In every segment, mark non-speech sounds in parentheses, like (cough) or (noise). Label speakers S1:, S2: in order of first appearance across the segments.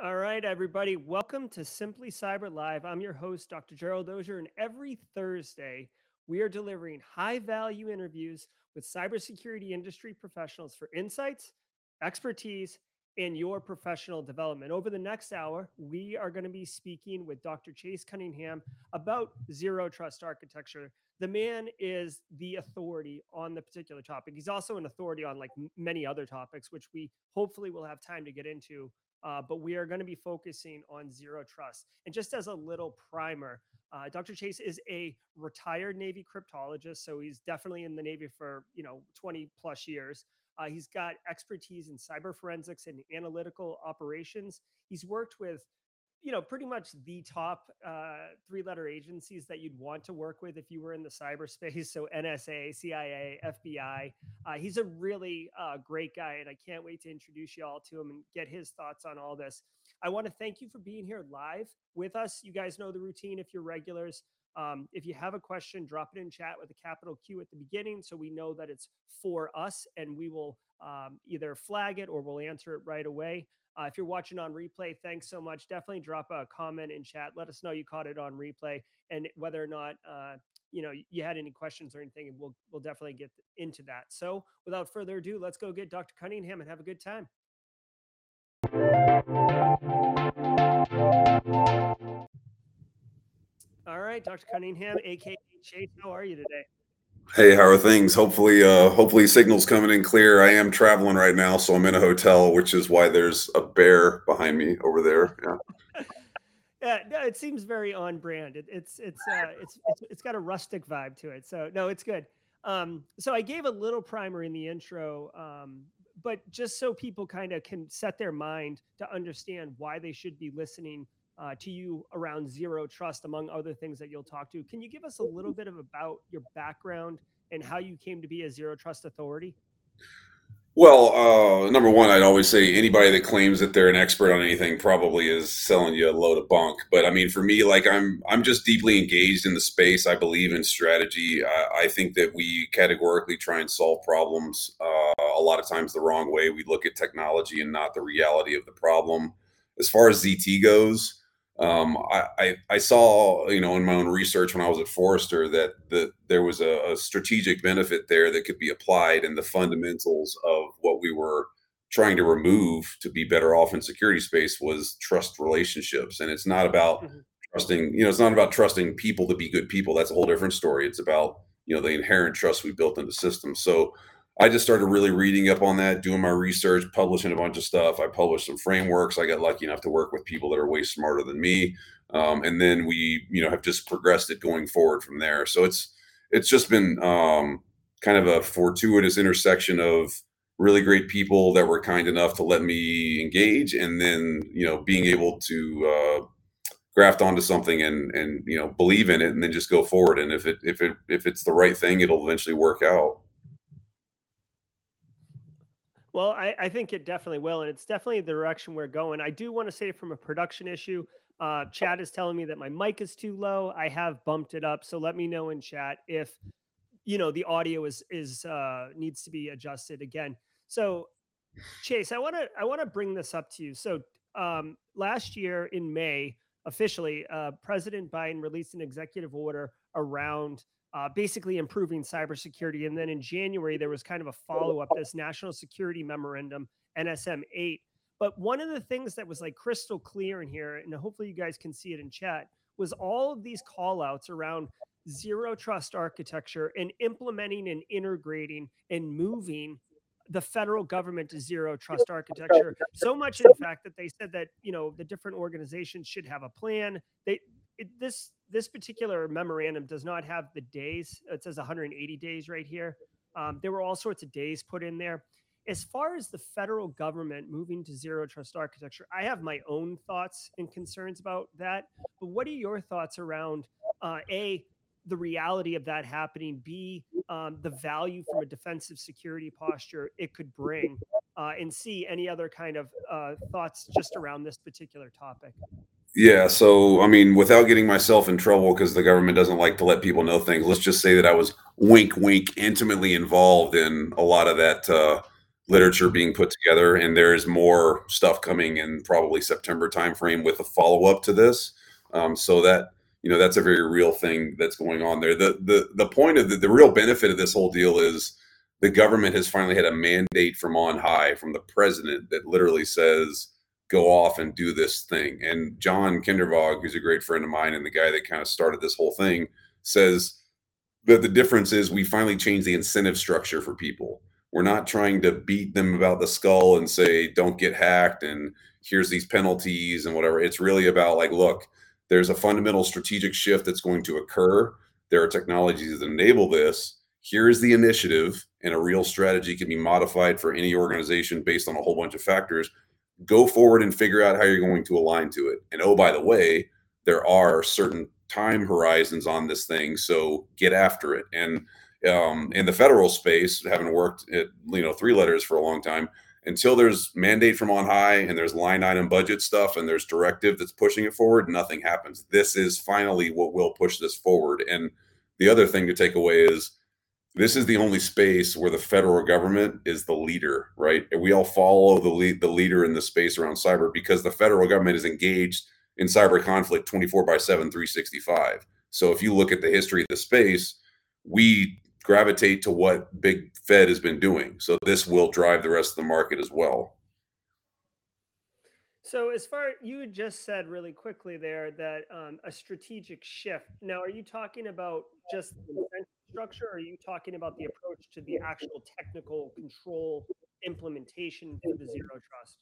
S1: All right, everybody. Welcome to Simply Cyber Live. I'm your host, Dr. Gerald Auger, and every Thursday, we are delivering high value interviews with cybersecurity industry professionals for insights, expertise, and your professional development. Over the next hour, we are going to be speaking with Dr. Chase Cunningham about zero trust architecture. The man is the authority on the particular topic. He's also an authority on like many other topics, which we hopefully will have time to get into. Uh, but we are going to be focusing on zero trust. And just as a little primer, uh, Dr. Chase is a retired Navy cryptologist, so he's definitely in the Navy for you know 20 plus years. Uh, he's got expertise in cyber forensics and analytical operations. He's worked with, you know, pretty much the top uh, three-letter agencies that you'd want to work with if you were in the cyberspace. (laughs) So NSA, CIA, FBI. Uh, he's a really uh, great guy, and I can't wait to introduce you all to him and get his thoughts on all this. I want to thank you for being here live with us. You guys know the routine if you're regulars. Um, if you have a question, drop it in chat with a capital Q at the beginning so we know that it's for us and we will um, either flag it or we'll answer it right away. Uh, if you're watching on replay, thanks so much. Definitely drop a comment in chat. Let us know you caught it on replay and whether or not uh, you know you had any questions or anything. We'll we'll definitely get into that. So without further ado, let's go get Dr. Cunningham and have a good time. All right, Dr. Cunningham, aka Chase, how are you today?
S2: Hey, how are things? Hopefully, uh, hopefully signals coming in clear. I am traveling right now, so I'm in a hotel, which is why there's a bear behind me over there.
S1: Yeah. (laughs) yeah, no, it seems very on brand. It, it's it's, uh, it's it's it's got a rustic vibe to it. So no, it's good. Um, so I gave a little primer in the intro, um, but just so people kind of can set their mind to understand why they should be listening uh, to you around zero trust, among other things that you'll talk to. Can you give us a little bit of about your background and how you came to be a zero trust authority?
S2: Well, uh, number one, I'd always say anybody that claims that they're an expert on anything probably is selling you a load of bunk. But I mean, for me, like I'm, I'm just deeply engaged in the space. I believe in strategy. I, I think that we categorically try and solve problems uh, a lot of times the wrong way. We look at technology and not the reality of the problem. As far as ZT goes, um, I, I, I saw you know in my own research when I was at Forrester that the, there was a, a, strategic benefit there that could be applied in the fundamentals of what we were trying to remove to be better off in security space was trust relationships. And it's not about mm-hmm. trusting you know it's not about trusting people to be good people. That's a whole different story. It's about you know the inherent trust we built into systems so I just started really reading up on that, doing my research, publishing a bunch of stuff. I published some frameworks. I got lucky enough to work with people that are way smarter than me, um, and then we, you know, have just progressed it going forward from there. So it's it's just been um, kind of a fortuitous intersection of really great people that were kind enough to let me engage, and then you know being able to uh, graft onto something and and you know believe in it, and then just go forward. And if it if it if it's the right thing, it'll eventually work out.
S1: Well, I, I, think it definitely will, and it's definitely the direction we're going. I do want to say from a production issue, uh, chat is telling me that my mic is too low. I have bumped it up, so let me know in chat if you know the audio is is uh, needs to be adjusted again. So, Chase, I want to I want to bring this up to you. So, um, last year in May, officially, uh, President Biden released an executive order around uh, basically improving cybersecurity. And then in January, there was kind of a follow up, this National Security Memorandum, NSM 8. But one of the things that was like crystal clear in here, and hopefully you guys can see it in chat, was all of these call outs around zero trust architecture and implementing and integrating and moving the federal government to zero trust architecture so much in fact that they said that you know the different organizations should have a plan they it, this this particular memorandum does not have the days. It says 180 days right here. Um, there were all sorts of days put in there. As far as the federal government moving to zero trust architecture, I have my own thoughts and concerns about that. But what are your thoughts around uh, a the reality of that happening? B um, the value from a defensive security posture it could bring, uh, and C any other kind of uh, thoughts just around this particular topic.
S2: Yeah. So, I mean, without getting myself in trouble because the government doesn't like to let people know things, let's just say that I was wink, wink, intimately involved in a lot of that, uh, literature being put together, and there is more stuff coming in probably September timeframe with a follow up to this. Um, so that you know that's a very real thing that's going on there. The the the point of the, the real benefit of this whole deal is the government has finally had a mandate from on high from the president that literally says go off and do this thing. And John Kindervag, who's a great friend of mine and the guy that kind of started this whole thing, says that the difference is we finally changed the incentive structure for people. We're not trying to beat them about the skull and say, don't get hacked and here's these penalties and whatever. It's really about like, look, there's a fundamental strategic shift that's going to occur. There are technologies that enable this. Here's the initiative, and a real strategy can be modified for any organization based on a whole bunch of factors go forward and figure out how you're going to align to it. And oh, by the way, there are certain time horizons on this thing, so get after it. And um, in the federal space, having worked at you know three letters for a long time, until there's mandate from on high and there's line item budget stuff and there's directive that's pushing it forward, nothing happens. This is finally what will push this forward. And the other thing to take away is this is the only space where the federal government is the leader, right? And we all follow the lead, the leader in the space around cyber because the federal government is engaged in cyber conflict 24 by 7, 365. So if you look at the history of the space, we gravitate to what big Fed has been doing. So this will drive the rest of the market as well.
S1: So, as far you just said really quickly there that um, a strategic shift. Now, are you talking about just structure? Are you talking about the approach to the actual technical control implementation for the zero trust?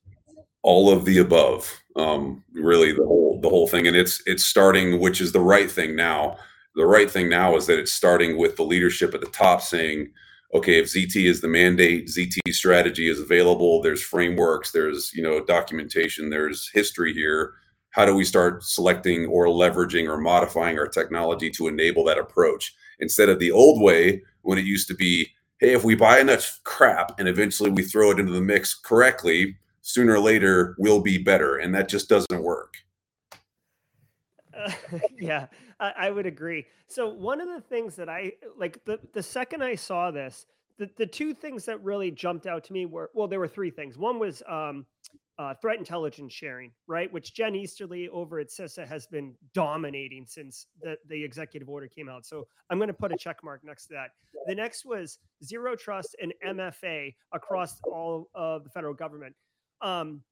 S2: All of the above. Um, really, the whole the whole thing, and it's it's starting, which is the right thing now. The right thing now is that it's starting with the leadership at the top saying, okay, if ZT is the mandate, ZT strategy is available. There's frameworks, there's you know documentation, there's history here. How do we start selecting or leveraging or modifying our technology to enable that approach? Instead of the old way when it used to be, hey, if we buy enough crap and eventually we throw it into the mix correctly, sooner or later we'll be better. And that just doesn't work.
S1: Uh, (laughs) yeah, I, I, would agree. So one of the things that I like the the second I saw this, the, the two things that really jumped out to me were well, there were three things. One was um, uh, threat intelligence sharing, right? Which Jen Easterly over at CISA has been dominating since the, the executive order came out. So I'm going to put a check mark next to that. The next was zero trust and MFA across all of the federal government. Um,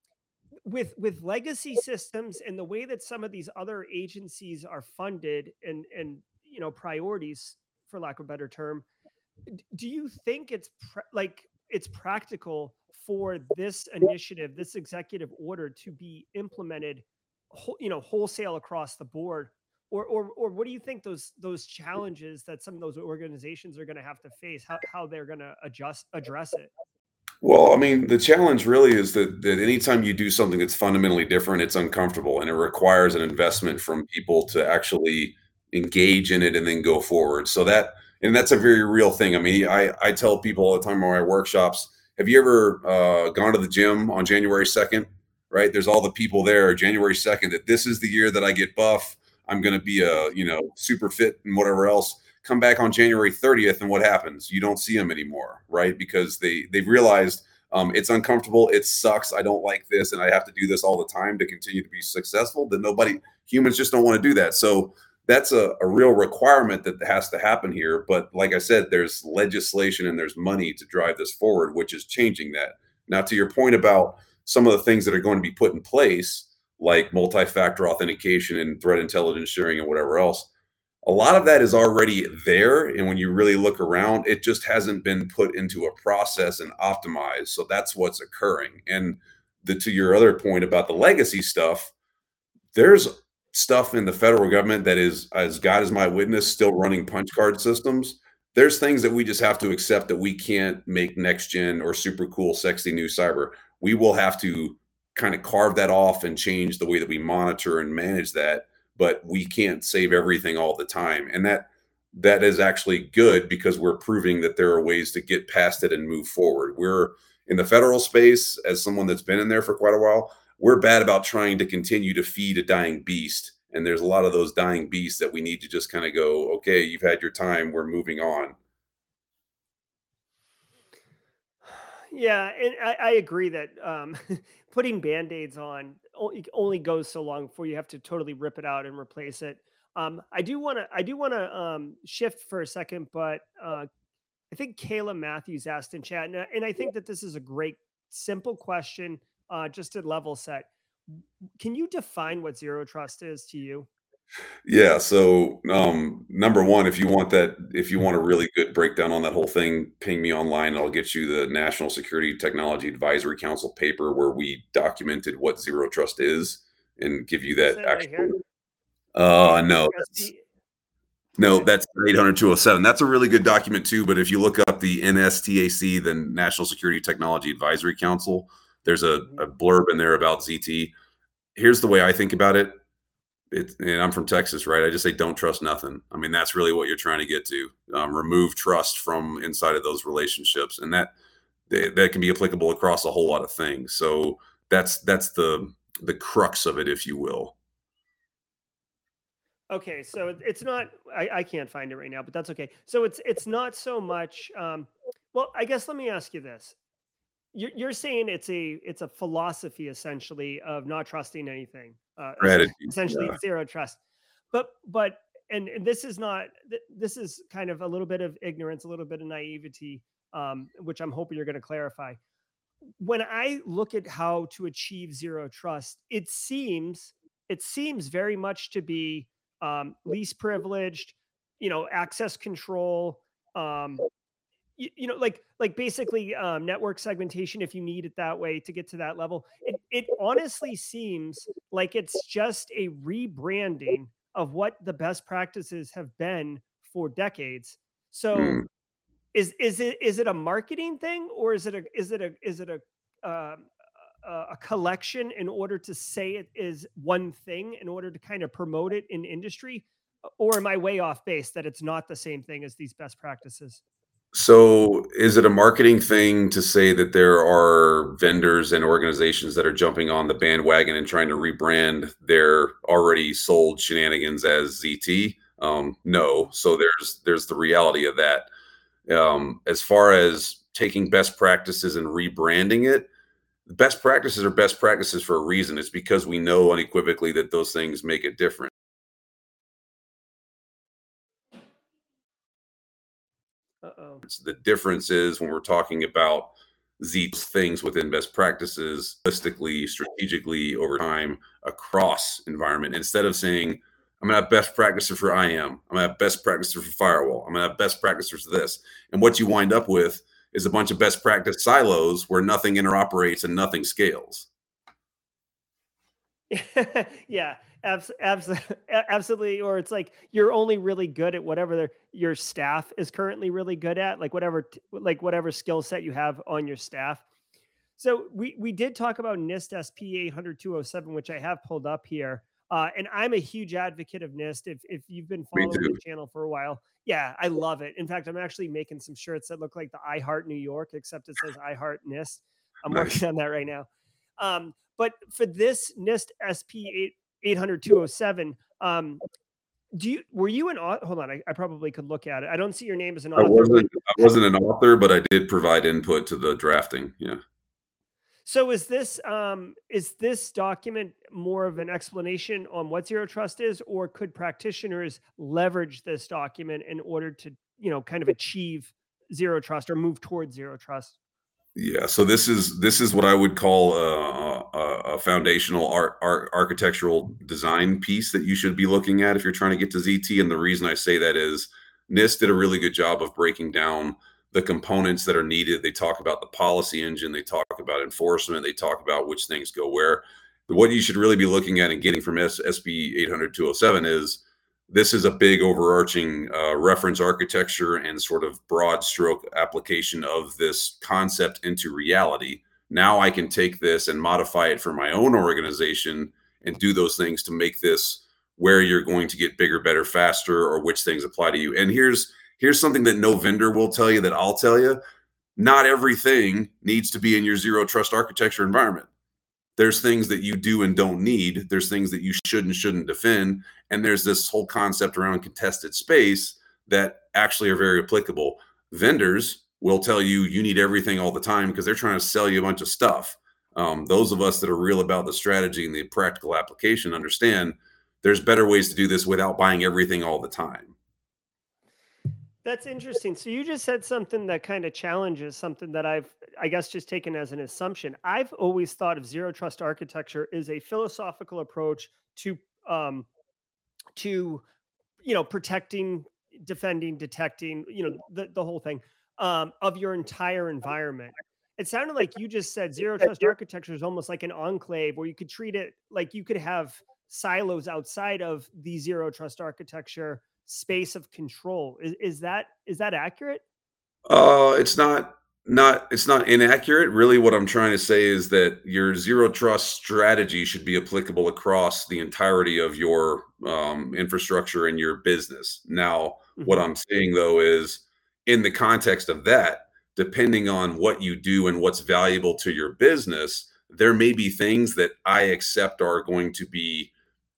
S1: with with legacy systems and the way that some of these other agencies are funded and and you know priorities, for lack of a better term, do you think it's like it's practical for this initiative, this executive order to be implemented, you know, wholesale across the board? Or, or, or what do you think those those challenges that some of those organizations are going to have to face? How, how they're going to adjust address it?
S2: Well, I mean, the challenge really is that that anytime you do something that's fundamentally different, it's uncomfortable and it requires an investment from people to actually engage in it and then go forward. So that and that's a very real thing. I mean, I I tell people all the time in my workshops, have you ever uh, gone to the gym on January 2nd? Right? There's all the people there January 2nd that this is the year that I get buff. I'm going to be a, you know, super fit and whatever else. Come back on January 30th and what happens? You don't see them anymore, right? Because they they've realized um, it's uncomfortable, it sucks, I don't like this and I have to do this all the time to continue to be successful. That nobody humans just don't want to do that. So that's a, a real requirement that has to happen here. But like I said, there's legislation and there's money to drive this forward, which is changing that. Now, to your point about some of the things that are going to be put in place, like multi factor authentication and threat intelligence sharing and whatever else, a lot of that is already there. And when you really look around, it just hasn't been put into a process and optimized. So that's what's occurring. And the, to your other point about the legacy stuff, there's stuff in the federal government that is, as God is my witness, still mm-hmm. running punch card systems. There's things that we just have to accept that we can't make next gen or super cool, sexy new cyber. We will have to kind of carve that off and change the way that we monitor and manage that. But we can't save everything all the time. And that that is actually good because we're proving that there are ways to get past it and move forward. We're in the federal space, as someone that's been in there for quite a while, we're bad about trying to continue to feed a dying beast. And there's a lot of those dying beasts that we need to just kind of go, okay, you've had your time, we're moving on.
S1: Yeah, and I, I agree that um, (laughs) putting band-aids on only, only goes so long before you have to totally rip it out and replace it. Um, I do want to I do want to um, shift for a second, but uh, I think Kayla Matthews asked in chat, and, I- and I think that this is a great, simple question, uh, just to level set. Can you define what zero trust is to you?
S2: Yeah. So, um, number one, if you want that, if you want a really good breakdown on that whole thing, ping me online. And I'll get you the National Security Technology Advisory Council paper where we documented what zero trust is and give you
S1: Is
S2: that
S1: it right
S2: actual. Uh, no, that's no, that's 800 207. That's a really good document too. But if you look up the NSTAC, the National Security Technology Advisory Council, there's a,
S1: Mhm.
S2: a blurb in there about ZT. Here's the way I think about it it, and I'm from Texas, right? I just say don't trust nothing. I mean, that's really what you're trying to get to. Um, remove trust from inside of those relationships, and that that can be applicable across a whole lot of things. So that's that's the the crux of it, if you will.
S1: Okay, so it's not. I, I can't find it right now, but that's okay. So it's it's not so much. Um, well, I guess let me ask you this: you're, you're saying it's a it's a philosophy essentially of not trusting anything, uh, es- essentially
S2: yeah.
S1: zero trust. But but and, and this is not. th- This is kind of a little bit of ignorance, a little bit of naivety, um, which I'm hoping you're going to clarify. When I look at how to achieve zero trust, it seems it seems very much to be um, least privileged, you know, access control, um, you, you know like like basically um, network segmentation if you need it that way to get to that level it, it honestly seems like it's just a rebranding of what the best practices have been for decades. So
S2: Mm.
S1: is is it is it a marketing thing or is it a is it a is it a a, a collection in order to say it is one thing in order to kind of promote it in industry? Or am i way off base that it's not the same thing as these best practices
S2: So, is it a marketing thing to say that there are vendors and organizations that are jumping on the bandwagon and trying to rebrand their already sold shenanigans as ZT? Um, no. So there's there's the reality of that. Um, as far as taking best practices and rebranding it, best practices are best practices for a reason. It's because we know unequivocally that those things make it different.
S1: uh-oh
S2: It's the difference is when we're talking about these things within best practices, holistically, strategically over time across environment. Instead of saying, I'm gonna have best practices for IAM, I'm gonna have best practices for firewall, I'm gonna have best practices for this. And what you wind up with is a bunch of best practice silos where nothing interoperates and nothing scales. (laughs)
S1: yeah, abs- abs- (laughs) absolutely. Or it's like you're only really good at whatever your staff is currently really good at, like whatever, t- like whatever skill set you have on your staff. So we we did talk about NIST SP 800 which I have pulled up here. Uh, and I'm a huge advocate of NIST. If if you've been following the channel for a while, yeah, I love it. In fact, I'm actually making some shirts that look like the I Heart New York, except it says I Heart NIST. I'm
S2: Nice.
S1: working on that right now. Um, but for this NIST SP 8 800 207, um, do you were you an author? Hold on, I, I probably could look at it. I don't see your name as an author. but-
S2: wasn't I wasn't an author, but I did provide input to the drafting. Yeah.
S1: So is this um is this document more of an explanation on what zero trust is, or could practitioners leverage this document in order to you know kind of achieve zero trust or move towards zero trust?
S2: Yeah, so this is this is what I would call a, a, a foundational art, art architectural design piece that you should be looking at if you're trying to get to ZT. And the reason I say that is NIST did a really good job of breaking down the components that are needed. They talk about the policy engine, they talk about enforcement, they talk about which things go where. What you should really be looking at and getting from SP 800 207 is this is a big overarching uh, reference architecture and sort of broad stroke application of this concept into reality. Now I can take this and modify it for my own organization and do those things to make this where you're going to get bigger, better, faster, or which things apply to you. And here's here's something that no vendor will tell you that I'll tell you. Not everything needs to be in your zero trust architecture environment there's things that you do and don't need there's things that you should and shouldn't defend and there's this whole concept around contested space that actually are very applicable vendors will tell you you need everything all the time because they're trying to sell you a bunch of stuff. Um, those of us that are real about the strategy and the practical application understand there's better ways to do this without buying everything all the time.
S1: That's interesting. So you just said something that kind of challenges something that I've, I guess, just taken as an assumption. I've always thought of zero trust architecture as a philosophical approach to, um, to, you know, protecting, defending, detecting, you know, the the whole thing um, of your entire environment. It sounded like you just said zero trust architecture is almost like an enclave where you could treat it like you could have silos outside of the zero trust architecture space of control. Is, is that is that accurate?
S2: Uh, it's not not it's not inaccurate. Really, what I'm trying to say is that your zero trust strategy should be applicable across the entirety of your um, infrastructure and your business. Now, mm-hmm. what I'm saying though is, in the context of that, depending on what you do and what's valuable to your business, there may be things that I accept are going to be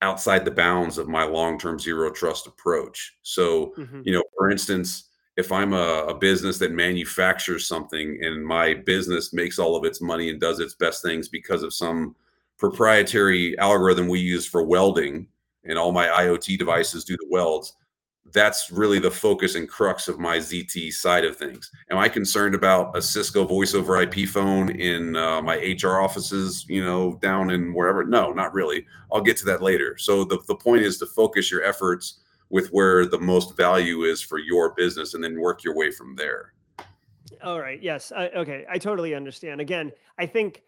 S2: outside the bounds of my long-term zero trust approach. So, mm-hmm. you know, for instance, if I'm a, a, business that manufactures something and my business makes all of its money and does its best things because of some proprietary algorithm we use for welding and all my IoT devices do the welds, that's really the focus and crux of my ZT side of things. Am I concerned about a Cisco voice over IP phone in uh, my HR offices, you know, down in wherever? No, not really. I'll get to that later. So the, the point is to focus your efforts with where the most value is for your business and then work your way from there.
S1: All right. Yes. I, okay. I totally understand. Again, I think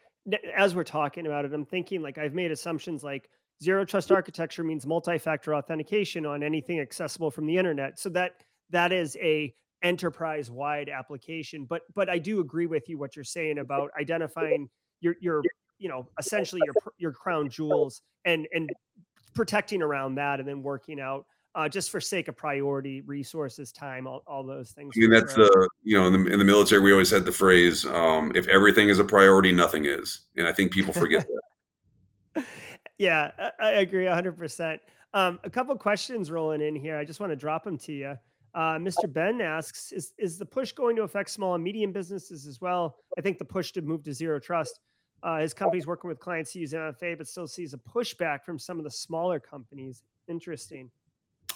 S1: as we're talking about it, I'm thinking like I've made assumptions like, Zero trust architecture means multi-factor authentication on anything accessible from the internet. So that that is a enterprise-wide application. But but I do agree with you what you're saying about identifying your your you know essentially your your crown jewels and and protecting around that and then working out uh, just for sake of priority, resources, time, all, all those things.
S2: And that's the you know in the in the military we always had the phrase um, if everything is a priority, nothing is, and I think people forget (laughs) that.
S1: Yeah, I, agree 100%. Um, a couple questions rolling in here. I just want to drop them to you. Uh, Mr. Ben asks, is, is the push going to affect small and medium businesses as well? I think the push to move to zero trust. Uh, his company's working with clients to use MFA, but still sees a pushback from some of the smaller companies. Interesting.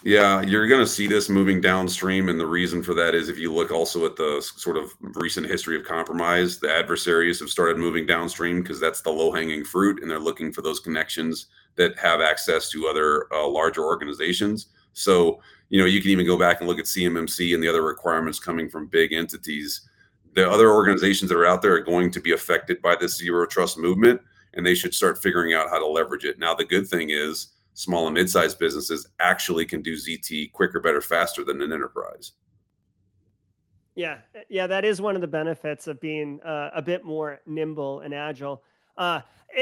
S2: Yeah, you're going to see this moving downstream. And the reason for that is if you look also at the sort of recent history of compromise, the adversaries have started moving downstream because that's the low hanging fruit. And they're looking for those connections that have access to other uh, larger organizations. So, you know, you can even go back and look at CMMC and the other requirements coming from big entities. The other organizations that are out there are going to be affected by this zero trust movement, and they should start figuring out how to leverage it. Now, the good thing is, small and mid-sized businesses actually can do ZT quicker, better, faster than an enterprise.
S1: Yeah, yeah, that is one of the benefits of being uh, a bit more nimble and agile. Uh,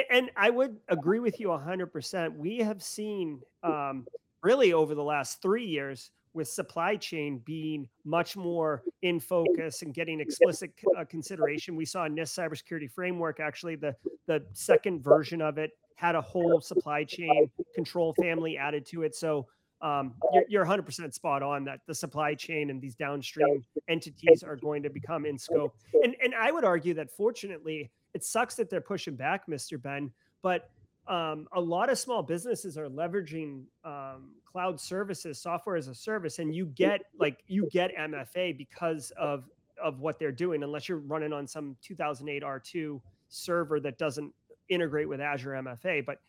S1: and I would agree with you 100%. We have seen um, really over the last three years with supply chain being much more in focus and getting explicit uh, consideration. We saw in NIST cybersecurity framework, actually, the, the second version of it had a whole supply chain control family added to it. So um, you're, you're 100% spot on that the supply chain and these downstream entities are going to become in scope. And, and I would argue that fortunately, it sucks that they're pushing back, Mr. Ben, but um, a lot of small businesses are leveraging um, cloud services, software as a service, and you get like you get MFA because of of what they're doing, unless you're running on some 2008 R2 server that doesn't integrate with Azure MFA. But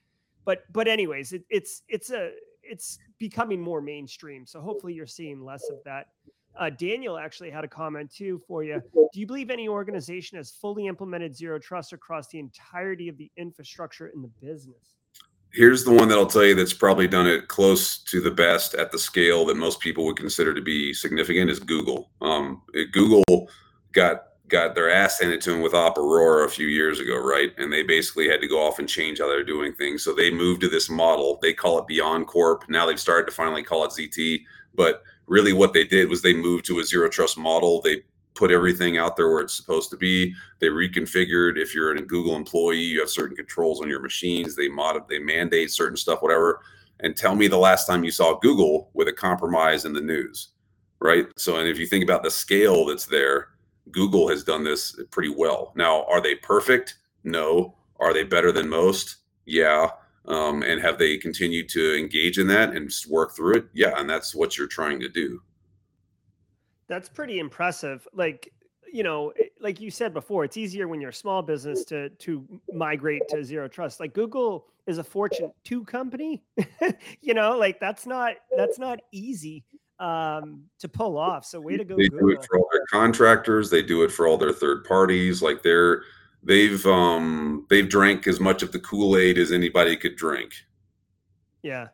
S1: but but anyways, it, it's it's a it's becoming more mainstream. So hopefully you're seeing less of that. Uh, Daniel actually had a comment too for you. Do you believe any organization has fully implemented zero trust across the entirety of the infrastructure in the business?
S2: Here's the one that I'll tell you that's probably done it close to the best at the scale that most people would consider to be significant is Google. Um, Google got got their ass handed to them with Op Aurora a few years ago, right? And they basically had to go off and change how they're doing things. So they moved to this model. They call it BeyondCorp. Now they've started to finally call it ZT. But really, what they did was they moved to a zero trust model. They put everything out there where it's supposed to be. They reconfigured. If you're a Google employee, you have certain controls on your machines. They mod, they mandate certain stuff, whatever. And tell me the last time you saw Google with a compromise in the news, right? So, and if you think about the scale that's there, Google has done this pretty well. Now, are they perfect? No. Are they better than most? Yeah. Um, and have they continued to engage in that and work through it? Yeah. And that's what you're trying to do.
S1: That's pretty impressive. Like, you know, like you said before, it's easier when you're a small business to to migrate to zero trust. Like Google is a Fortune two company. (laughs) you know, like that's not that's not easy um, to pull off. So way to go.
S2: They
S1: Google.
S2: do it for all their contractors. They do it for all their third parties. Like they're they've um they've drank as much of the Kool-Aid as anybody could drink.
S1: Yeah.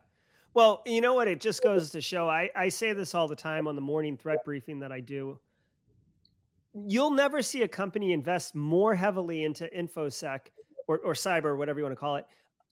S1: Well, you know what? It just goes to show. I, I say this all the time on the morning threat briefing that I do. You'll never see a company invest more heavily into infosec or, or cyber, whatever you want to call it,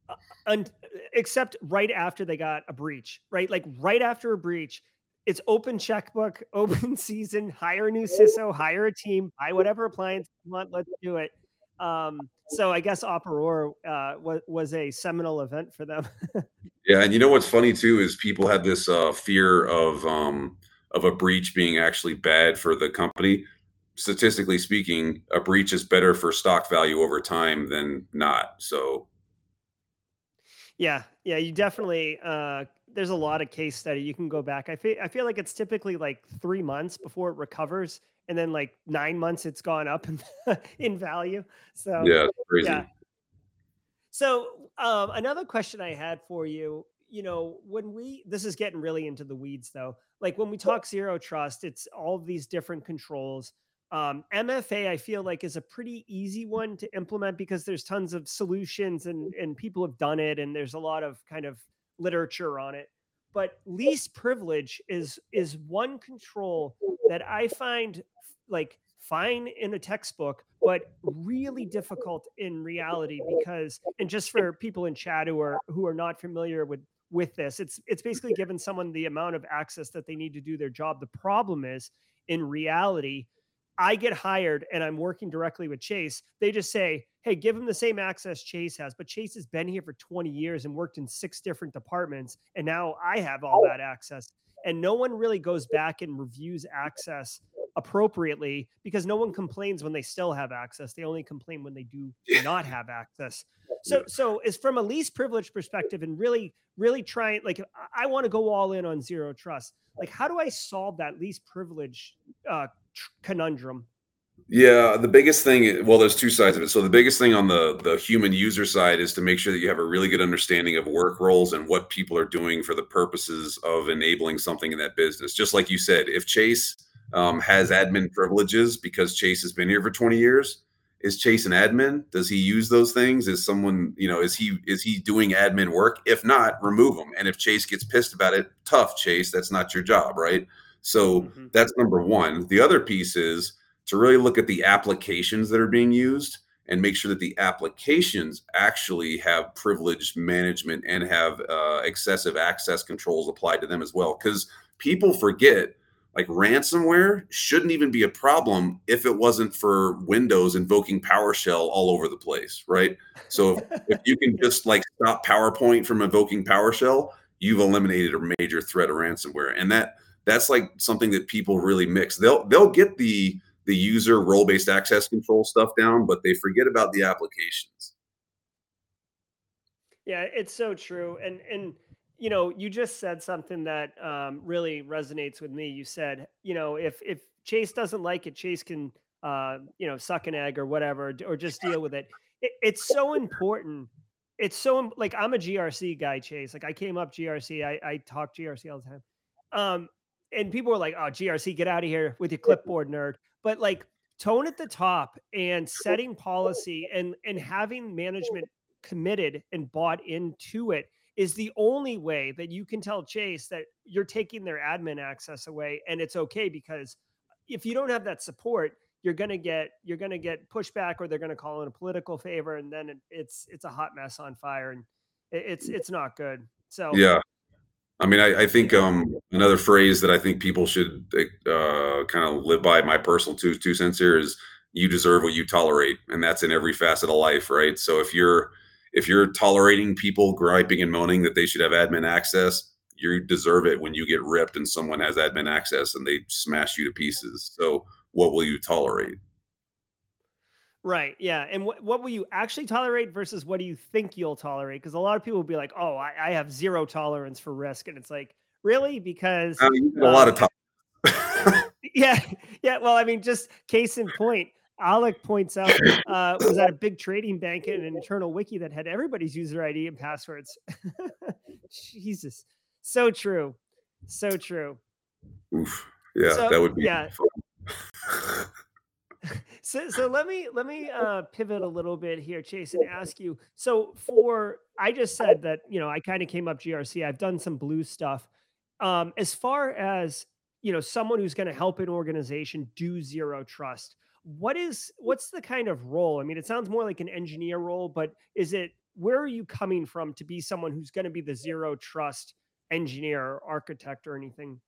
S1: uh, and except right after they got a breach, right? Like right after a breach, it's open checkbook, (laughs) open season, hire a new CISO, hire a team, buy whatever appliance you want, let's do it. Um, so I guess Op Aurora uh, was, was a seminal event for them. (laughs)
S2: yeah, and you know what's funny too is people had this uh, fear of um, of a breach being actually bad for the company. Statistically speaking, a breach is better for stock value over time than not. So,
S1: yeah, yeah, you definitely uh, there's a lot of case study you can go back. I feel I feel like it's typically like three months before it recovers, and then like nine months it's gone up in, (laughs) in value. So
S2: yeah, crazy. Yeah.
S1: So um, another question I had for you, you know, when we this is getting really into the weeds though. Like when we talk zero trust, it's all these different controls. Um, MFA, I feel like, is a pretty easy one to implement because there's tons of solutions and and people have done it, and there's a lot of kind of literature on it but least privilege is is one control that i find like fine in a textbook but really difficult in reality because and just for people in chat who are who are not familiar with with this it's it's basically (laughs) given someone the amount of access that they need to do their job. The problem is in reality I get hired and I'm working directly with Chase, they just say, hey, give him the same access Chase has. But Chase has been here for 20 years and worked in six different departments. And now I have all that access. And no one really goes back and reviews access appropriately because no one complains when they still have access. They only complain when they do not have access. (laughs) So, so is from a least privilege perspective and really, really trying, like, I want to go all in on zero trust. Like, how do I solve that least privilege uh, conundrum?
S2: Yeah, the biggest thing well there's two sides of it. So the biggest thing on the the human user side is to make sure that you have a really good understanding of work roles and what people are doing for the purposes of enabling something in that business. Just like you said, if Chase um, has admin privileges because Chase has been here for 20 years, is Chase an admin? Does he use those things? Is someone, you know, is he is he doing admin work? If not, remove him. And if Chase gets pissed about it, tough Chase, that's not your job, right? So mm-hmm. that's number one. The other piece is to really look at the applications that are being used and make sure that the applications actually have privileged management and have uh, excessive access controls applied to them as well. Because people forget like ransomware shouldn't even be a problem if it wasn't for Windows invoking PowerShell all over the place, right? So if, (laughs) if you can just like stop PowerPoint from invoking PowerShell, you've eliminated a major threat of ransomware. And that that's like something that people really mix. They'll they'll get the the user role based access control stuff down, but they forget about the applications.
S1: Yeah, it's so true. And and you know, you just said something that um, really resonates with me. You said, you know, if if Chase doesn't like it, Chase can uh, you know suck an egg or whatever, or just deal with it. it it's so important it's so like I'm a GRC guy, Chase. Like I came up GRC, I, I talk GRC all the time. Um, and people were like, "Oh, GRC, get out of here with your clipboard, nerd." But like tone at the top and setting policy and and having management (laughs) committed and bought into it is the only way that you can tell Chase that you're taking their admin access away and it's okay because if you don't have that support you're going to get you're going to get pushback or they're going to call in a political favor and then it, it's it's a hot mess on fire and it, it's mm. it's not good. So
S2: yeah I mean, I, I think um, another phrase that I think people should uh, kind of live by. My personal two two cents here is you deserve what you tolerate, and that's in every facet of life, right? So if you're if you're tolerating people griping and moaning that they should have admin access, you deserve it when you get ripped and someone has admin access and they smash you to pieces. So what will you tolerate?
S1: Right. Yeah. And what what will you actually tolerate versus what do you think you'll tolerate? Because a lot of people will be like, "Oh, I, I have zero tolerance for risk," and it's like, really? Because
S2: uh, a lot of
S1: time. yeah, yeah. Well, I mean, just case in point, Alec points out uh, was at a big trading bank and an internal wiki that had everybody's user ID and passwords. (laughs) Jesus, so true, so true.
S2: Oof. Yeah, so, that would be yeah. (laughs) (laughs)
S1: so so let me let me (laughs) uh pivot a little bit here chase and ask you so for i just said that you know i kind of came up grc i've done some blue stuff. Um as far as you know someone who's going to help an organization do zero trust what is what's the kind of role? I mean it sounds more like an engineer role but is it where are you coming from to be someone who's going to be the zero trust engineer or architect or anything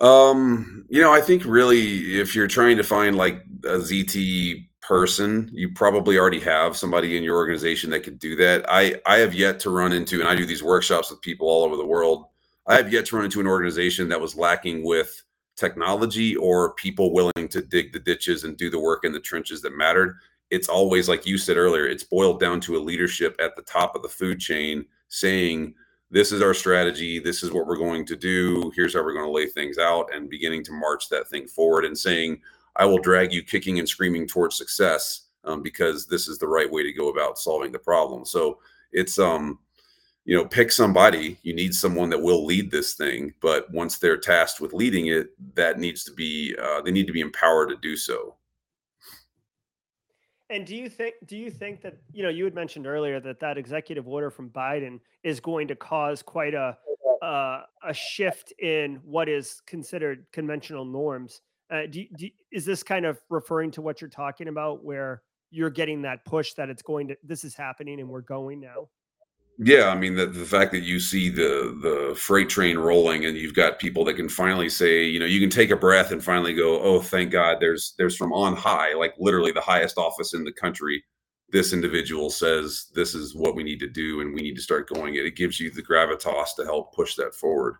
S2: um, you know, I think really if you're trying to find like a ZT person, you probably already have somebody in your organization that could do that. I I have yet to run into and I do these workshops with people all over the world. I have yet to run into an organization that was lacking with technology or people willing to dig the ditches and do the work in the trenches that mattered. It's always like you said earlier, it's boiled down to a leadership at the top of the food chain saying this is our strategy. This is what we're going to do. Here's how we're going to lay things out and beginning to march that thing forward and saying, I will drag you kicking and screaming towards success um, because this is the right way to go about solving the problem. So it's, um, you know, pick somebody. You need someone that will lead this thing. But once they're tasked with leading it, that needs to be, uh, they need to be empowered to do so.
S1: And do you think do you think that you know you had mentioned earlier that that executive order from Biden is going to cause quite a uh, a shift in what is considered conventional norms? Uh, do, do, is this kind of referring to what you're talking about, where you're getting that push that it's going to this is happening and we're going now?
S2: Yeah, I mean the the fact that you see the the freight train rolling and you've got people that can finally say, you know, you can take a breath and finally go, "Oh, thank God there's there's from on high, like literally the highest office in the country. This individual says this is what we need to do and we need to start going it. It gives you the gravitas to help push that forward.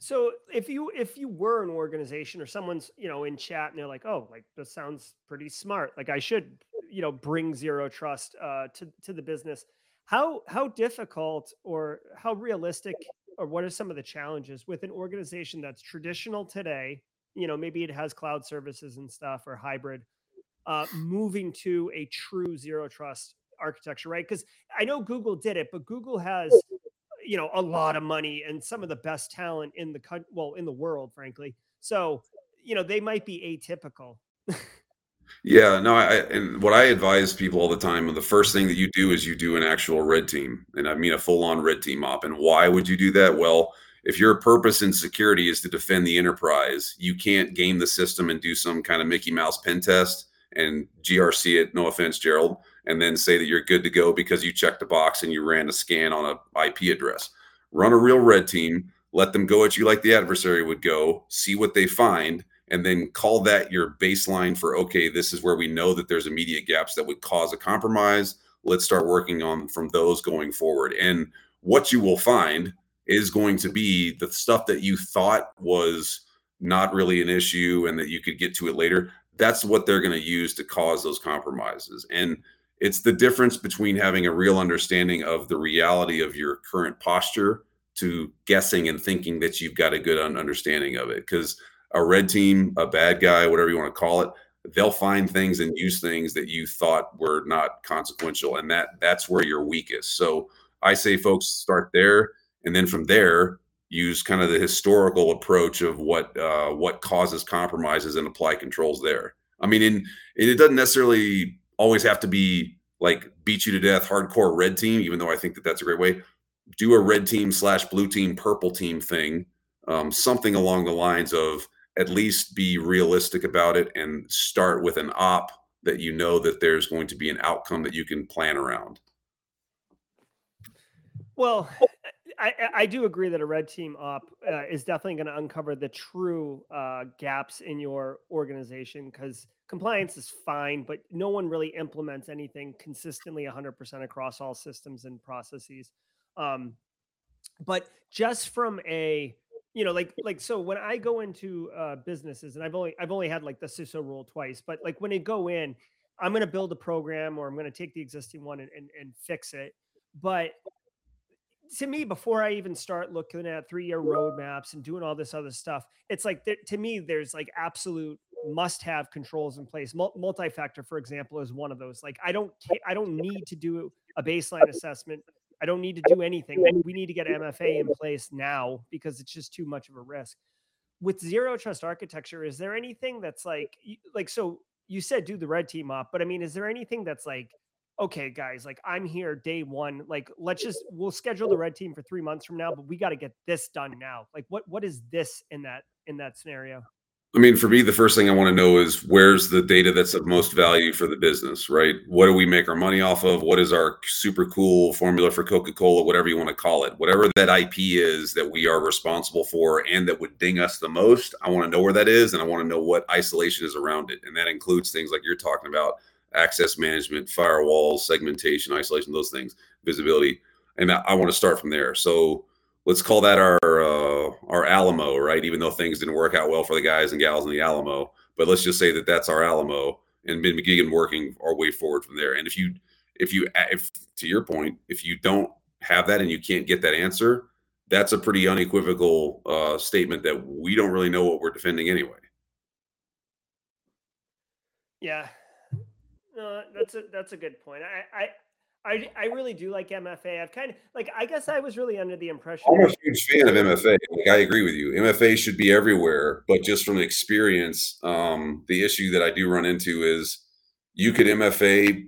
S1: So if you if you were an organization or someone's, you know, in chat and they're like, "Oh, like this sounds pretty smart. Like I should you know bring zero trust uh, to to the business. How how difficult or how realistic or what are some of the challenges with an organization that's traditional today? You know, maybe it has cloud services and stuff or hybrid, uh, moving to a true zero trust architecture, right? Because I know Google did it, but Google has you know a lot of money and some of the best talent in the country, well, in the world, frankly. So you know they might be atypical. (laughs)
S2: Yeah, no, I and what I advise people all the time, the first thing that you do is you do an actual red team, and I mean a full-on red team op. And why would you do that? Well, if your purpose in security is to defend the enterprise, you can't game the system and do some kind of Mickey Mouse pen test and GRC it. No offense, Gerald, and then say that you're good to go because you checked a box and you ran a scan on a IP address. Run a real red team. Let them go at you like the adversary would go. See what they find and then call that your baseline for okay this is where we know that there's immediate gaps that would cause a compromise. Let's start working on from those going forward. And what you will find is going to be the stuff that you thought was not really an issue and that you could get to it later that's what they're going to use to cause those compromises. And it's the difference between having a real understanding of the reality of your current posture to guessing and thinking that you've got a good understanding of it. Because a red team, a bad guy, whatever you want to call it, they'll find things and use things that you thought were not consequential, and that that's where you're weakest. So I say, folks, start there, and then from there, use kind of the historical approach of what uh, what causes compromises and apply controls there. I mean, in, it doesn't necessarily always have to be like beat you to death, hardcore red team, even though I think that that's a great way. Do a red team slash blue team, purple team thing, um, something along the lines of at least be realistic about it and start with an op that you know that there's going to be an outcome that you can plan around.
S1: Well, I, I do agree that a red team op uh, is definitely going to uncover the true uh, gaps in your organization because compliance is fine, but no one really implements anything consistently 100% across all systems and processes. Um, but just from a you know, like like so when I go into uh, businesses, and I've only I've only had like the CISO role twice, but like when I go in, I'm going to build a program or I'm going to take the existing one and, and, and fix it. But to me, before I even start looking at three year roadmaps and doing all this other stuff, it's like there, to me, there's like absolute must have controls in place. Multi factor, for example, is one of those. Like I don't I don't need to do a baseline assessment. I don't need to do anything. We need to get MFA in place now because it's just too much of a risk. With zero trust architecture, is there anything that's like like so you said do the red team up, but I mean, is there anything that's like okay, guys, like I'm here day one. Like, let's just we'll schedule the red team for three months from now, but we got to get this done now. Like, what what is this in that in that scenario?
S2: I mean, for me, the first thing I want to know is where's the data that's of most value for the business, right? What do we make our money off of? What is our super cool formula for Coca Cola, whatever you want to call it? Whatever that IP is that we are responsible for and that would ding us the most, I want to know where that is and I want to know what isolation is around it. And that includes things like you're talking about access management, firewalls, segmentation, isolation, those things, visibility. And I want to start from there. So let's call that our uh, our Alamo, right? Even though things didn't work out well for the guys and gals in the Alamo, but let's just say that that's our Alamo, and Ben McGeegan working our way forward from there. And if you if you if to your point, if you don't have that and you can't get that answer, that's a pretty unequivocal uh, statement that we don't really know what we're defending anyway.
S1: Yeah, no, that's a that's a good point. I, I I, I really do like MFA. I've kind of like I guess I was really under the impression.
S2: I'm a huge fan of MFA. Like I agree with you. MFA should be everywhere, but just from experience, um, the issue that I do run into is you could MFA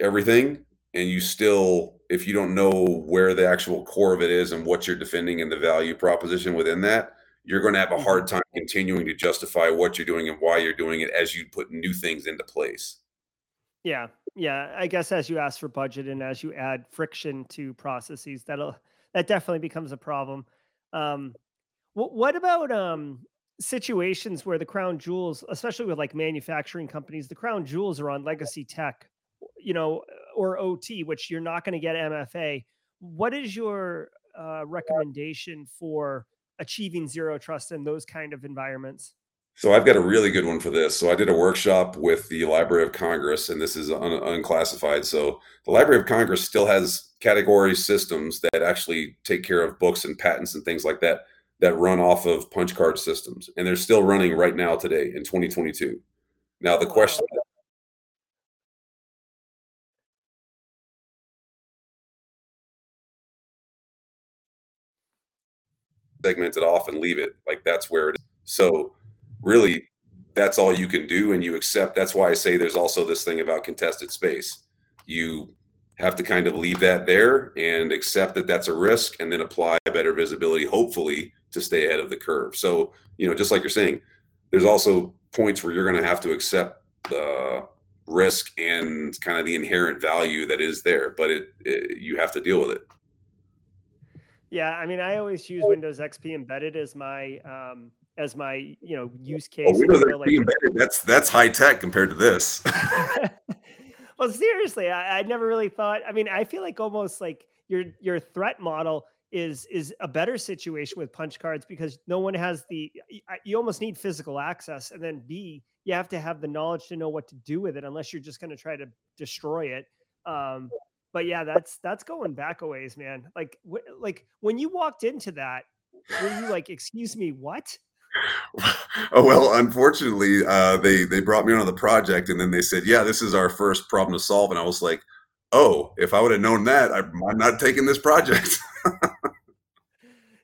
S2: everything, and you still, if you don't know where the actual core of it is and what you're defending and the value proposition within that, you're going to have a hard mm-hmm. time continuing to justify what you're doing and why you're doing it as you put new things into place.
S1: Yeah, yeah. I guess as you ask for budget and as you add friction to processes, that'll that definitely becomes a problem. Um, what what about um situations where the crown jewels, especially with like manufacturing companies, the crown jewels are on legacy tech, you know, or OT, which you're not going to get MFA. What is your uh, recommendation for achieving zero trust in those kind of environments?
S2: So I've got a really good one for this. So I did a workshop with the Library of Congress, and this is un- unclassified. So the Library of Congress still has category systems that actually take care of books and patents and things like that that run off of punch card systems, and they're still running right now today in 2022. Now the question. segment it off and leave it like that's where it is. So really that's all you can do and you accept that's why i say there's also this thing about contested space. You have to kind of leave that there and accept that that's a risk and then apply better visibility hopefully to stay ahead of the curve. So you know just like you're saying there's also points where you're going to have to accept the risk and kind of the inherent value that is there but it, it you have to deal with it.
S1: Yeah i mean i always use windows xp embedded as my um, as my you know use case.
S2: Oh, Windows like, embedded. That's that's high tech compared to this. (laughs) (laughs)
S1: well, seriously, I, I never really thought. I mean, I feel like almost like your your threat model is is a better situation with punch cards because no one has the you almost need physical access and then b you have to have the knowledge to know what to do with it unless you're just going to try to destroy it um but yeah that's that's going back a ways man like like when you walked into that were you like excuse me what
S2: oh (laughs) well unfortunately uh, they they brought me on the project and then they said yeah this is our first problem to solve and i was like oh if i would have known that i'm not taking this project. (laughs)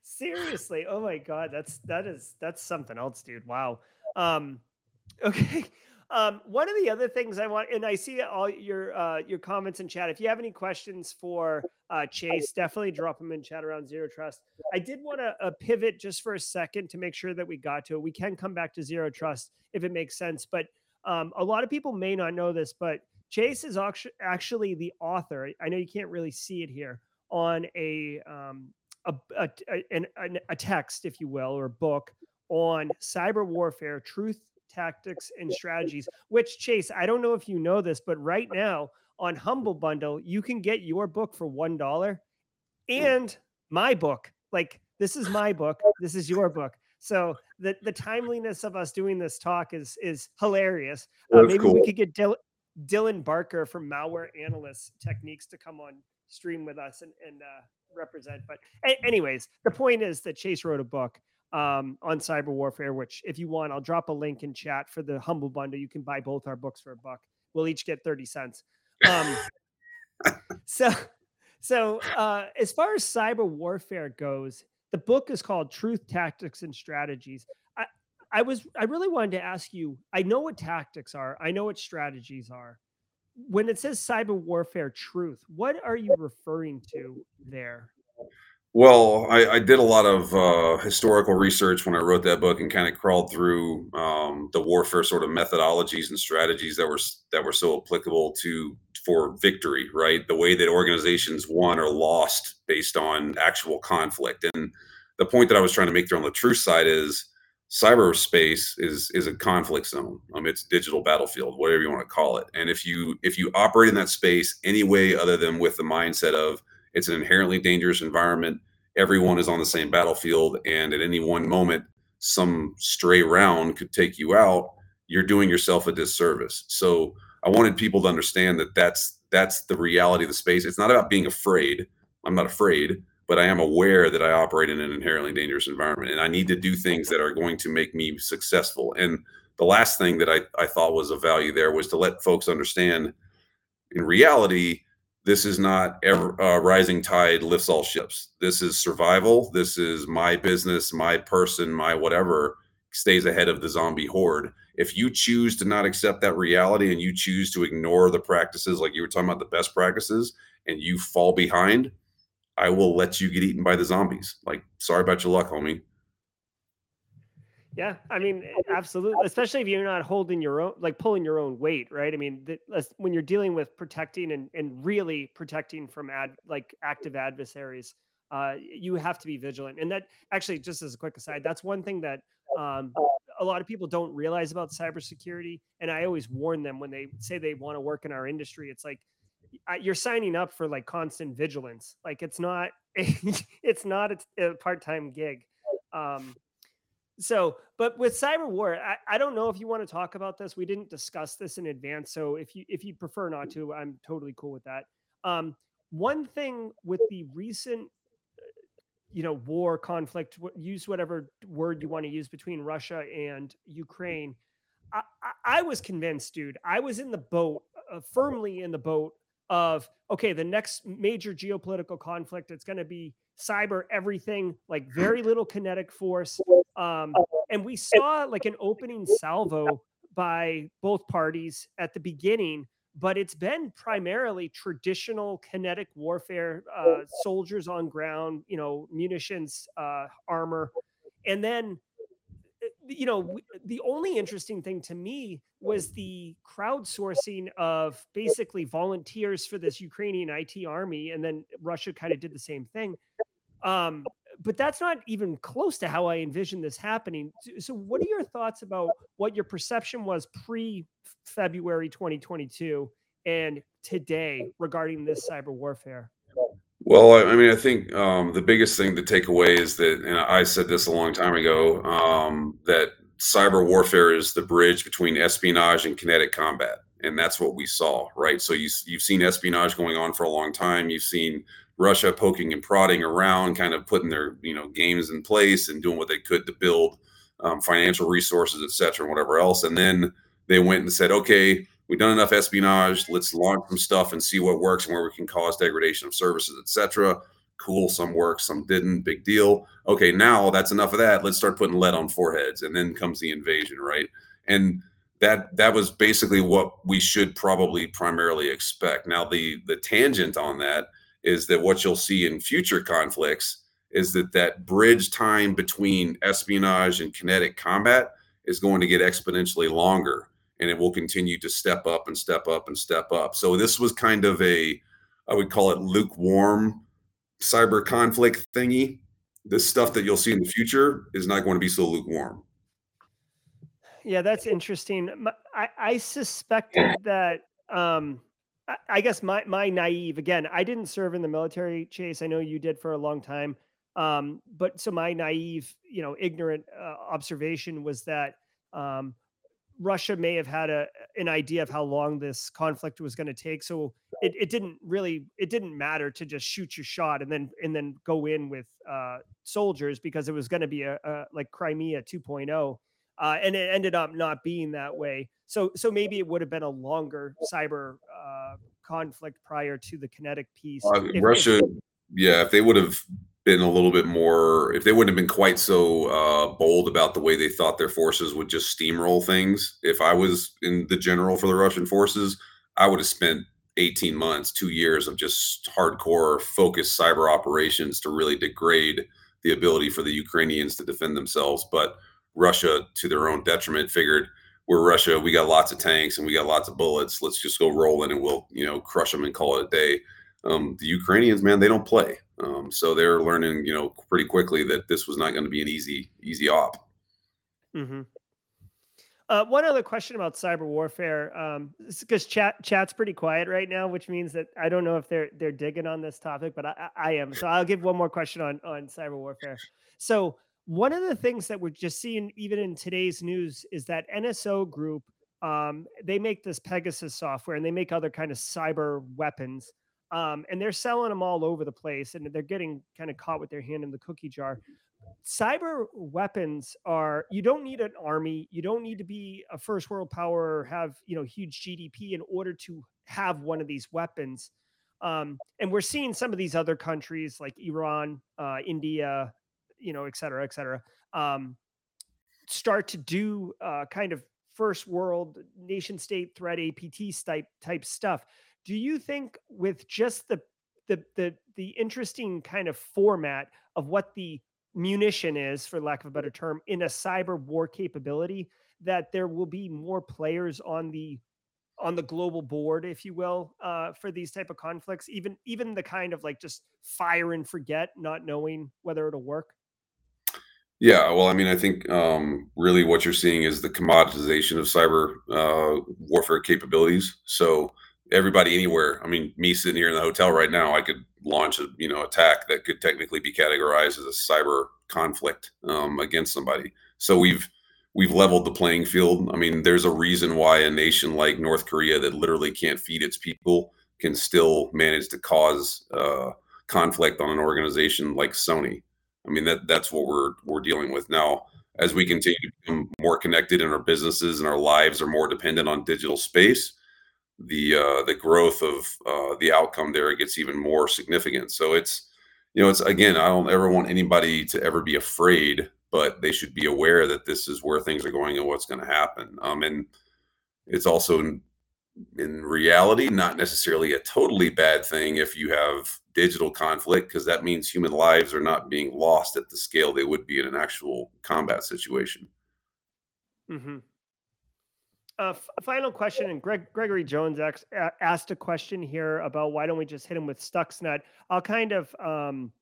S1: Seriously? Oh my god that's that is that's something else dude. Wow. Um (laughs) okay. Um, one of the other things I want, and I see all your uh, your comments in chat. If you have any questions for uh, Chase, definitely drop them in chat around zero trust. I did want to uh, pivot just for a second to make sure that we got to it. We can come back to zero trust if it makes sense, but um, a lot of people may not know this, but Chase is actually the author. I know you can't really see it here on a um, a, a, a, a text, if you will, or a book on cyber warfare, truth tactics, and (laughs) strategies. Which, Chase, I don't know if you know this, but right now on Humble Bundle, you can get your book for $1 and my book, like This is my book. This is your book. So the the timeliness of us doing this talk is is hilarious. Uh, maybe cool. we could get Dil- Dylan Barker from Malware Analysis Techniques to come on stream with us and, and uh, represent. But a- anyways, the point is that Chase wrote a book um, on cyber warfare, which if you want, I'll drop a link in chat for the humble bundle. You can buy both our books for a buck. We'll each get 30 cents. Um, (laughs) so, (laughs) so uh, as far as cyber warfare goes, the book is called Truth, Tactics, and Strategies. I, I was I really wanted to ask you. I know what tactics are. I know what strategies are. When it says cyber warfare truth, what are you referring to there?
S2: Well, I, I, did a lot of uh, historical research when I wrote that book and kind of crawled through um, the warfare sort of methodologies and strategies that were that were so applicable to for victory. Right, the way that organizations won or lost based on actual conflict. And the point that I was trying to make there on the truth side is cyberspace is is a conflict zone. Um, it's digital battlefield, whatever you want to call it. And if you if you operate in that space any way other than with the mindset of it's an inherently dangerous environment. Everyone is on the same battlefield, and at any one moment, some stray round could take you out. You're doing yourself a disservice. So I wanted people to understand that that's that's the reality of the space. It's not about being afraid. I'm not afraid, but I am aware that I operate in an inherently dangerous environment, and I need to do things that are going to make me successful. And the last thing that I, I thought was of value there was to let folks understand in reality this is not ever uh, rising tide lifts all ships. This is survival. This is my business, my person, my whatever stays ahead of the zombie horde. If you choose to not accept that reality and you choose to ignore the practices, like you were talking about the best practices, and you fall behind, I will let you get eaten by the zombies. Like, sorry about your luck, homie.
S1: Yeah, I mean, absolutely. Especially if you're not holding your own, like pulling your own weight, right? I mean, the, when you're dealing with protecting and, and really protecting from ad like active adversaries, uh, you have to be vigilant. And that actually, just as a quick aside, that's one thing that um, a lot of people don't realize about cybersecurity. And I always warn them when they say they want to work in our industry. It's like you're signing up for like constant vigilance. Like it's not, (laughs) it's not a, a part-time gig. Um, so but with cyber war I, I don't know if you want to talk about this we didn't discuss this in advance so if you if you prefer not to i'm totally cool with that. Um one thing with the recent you know war conflict use whatever word you want to use between russia and ukraine i i, I was convinced dude i was in the boat uh, firmly in the boat of okay the next major geopolitical conflict it's going to be cyber everything like very little kinetic force um, and we saw like an opening salvo by both parties at the beginning but it's been primarily traditional kinetic warfare uh, soldiers on ground you know munitions uh, armor. And then eh, you know the only interesting thing to me was the crowdsourcing of basically volunteers for this ukrainian it army and then russia kind of did the same thing um, but that's not even close to how I envision this happening. So, what are your thoughts about what your perception was pre February 2022 and today regarding this cyber warfare?
S2: Well, I mean, I think um, the biggest thing to take away is that, and I said this a long time ago, um, that cyber warfare is the bridge between espionage and kinetic combat, and that's what we saw, right? So you, you've seen espionage going on for a long time. You've seen Russia poking and prodding around, kind of putting their you know games in place and doing what they could to build um, financial resources, et cetera, and whatever else. And then they went and said, okay, we've done enough espionage. Let's launch some stuff and see what works and where we can cause degradation of services, et cetera. Cool, some worked, some didn't. Big deal. Okay, now that's enough of that. Let's start putting lead on foreheads, and then comes the invasion, right? And that that was basically what we should probably primarily expect. Now the the tangent on that is that what you'll see in future conflicts is that that bridge time between espionage and kinetic combat is going to get exponentially longer and it will continue to step up and step up and step up. So this was kind of a i would call it lukewarm cyber conflict thingy. This stuff that you'll see in the future is not going to be so lukewarm.
S1: Yeah that's interesting. I, I suspected that um I guess my my naive again. I didn't serve in the military, Chase. I know you did for a long time. Um, but so my naive, you know, ignorant uh, observation was that um, Russia may have had a an idea of how long this conflict was going to take. So it, it didn't really it didn't matter to just shoot your shot and then and then go in with uh, soldiers because it was going to be a, a, like Crimea 2.0. Uh, and it ended up not being that way. So so maybe it would have been a longer cyber uh, conflict prior to the kinetic piece.
S2: Uh, if, Russia, if, yeah, if they would have been a little bit more, if they wouldn't have been quite so uh, bold about the way they thought their forces would just steamroll things. If I was in the general for the Russian forces, I would have spent 18 months, two years of just hardcore focused cyber operations to really degrade the ability for the Ukrainians to defend themselves. But Russia, to their own detriment, figured we're Russia. We got lots of tanks and we got lots of bullets. Let's just go rolling and we'll, you know, crush them and call it a day. Um, the Ukrainians, man, they don't play. Um, so they're learning, you know, pretty quickly that this was not going to be an easy, easy op.
S1: Mm-hmm. Uh, one other question about cyber warfare, because um, chat chat's pretty quiet right now, which means that I don't know if they're they're digging on this topic, but I, I am. So I'll give one more question on on cyber warfare. So one of the things that we're just seeing, even in today's news, is that NSO Group um, they make this Pegasus software and they make other kind of cyber weapons. Um, and they're selling them all over the place and they're getting kind of caught with their hand in the cookie jar cyber weapons are you don't need an army you don't need to be a first world power or have you know huge gdp in order to have one of these weapons um, and we're seeing some of these other countries like iran uh, india you know et cetera et cetera um, start to do uh, kind of first world nation state threat apt type type stuff do you think with just the the the the interesting kind of format of what the munition is, for lack of a better term, in a cyber war capability, that there will be more players on the on the global board, if you will, uh, for these type of conflicts. Even even the kind of like just fire and forget, not knowing whether it'll work.
S2: Yeah, well, I mean, I think um, really what you're seeing is the commoditization of cyber uh, warfare capabilities. So everybody anywhere. I mean, me sitting here in the hotel right now, I could launch a you know attack that could technically be categorized as a cyber conflict um, against somebody. So we've we've leveled the playing field. I mean, there's a reason why a nation like North Korea that literally can't feed its people can still manage to cause uh, conflict on an organization like Sony. I mean, that that's what we're we're dealing with now. As we continue to become more connected in our businesses and our lives are more dependent on digital space, the uh, the growth of uh, the outcome there gets even more significant. So it's you know it's again I don't ever want anybody to ever be afraid, but they should be aware that this is where things are going and what's going to happen. Um, and it's also in, in reality not necessarily a totally bad thing if you have digital conflict because that means human lives are not being lost at the scale they would be in an actual combat situation.
S1: Mm-hmm. Uh, f- final question, and Greg Gregory Jones asked, asked a question here about why don't we just hit him with Stuxnet? I'll kind of, um,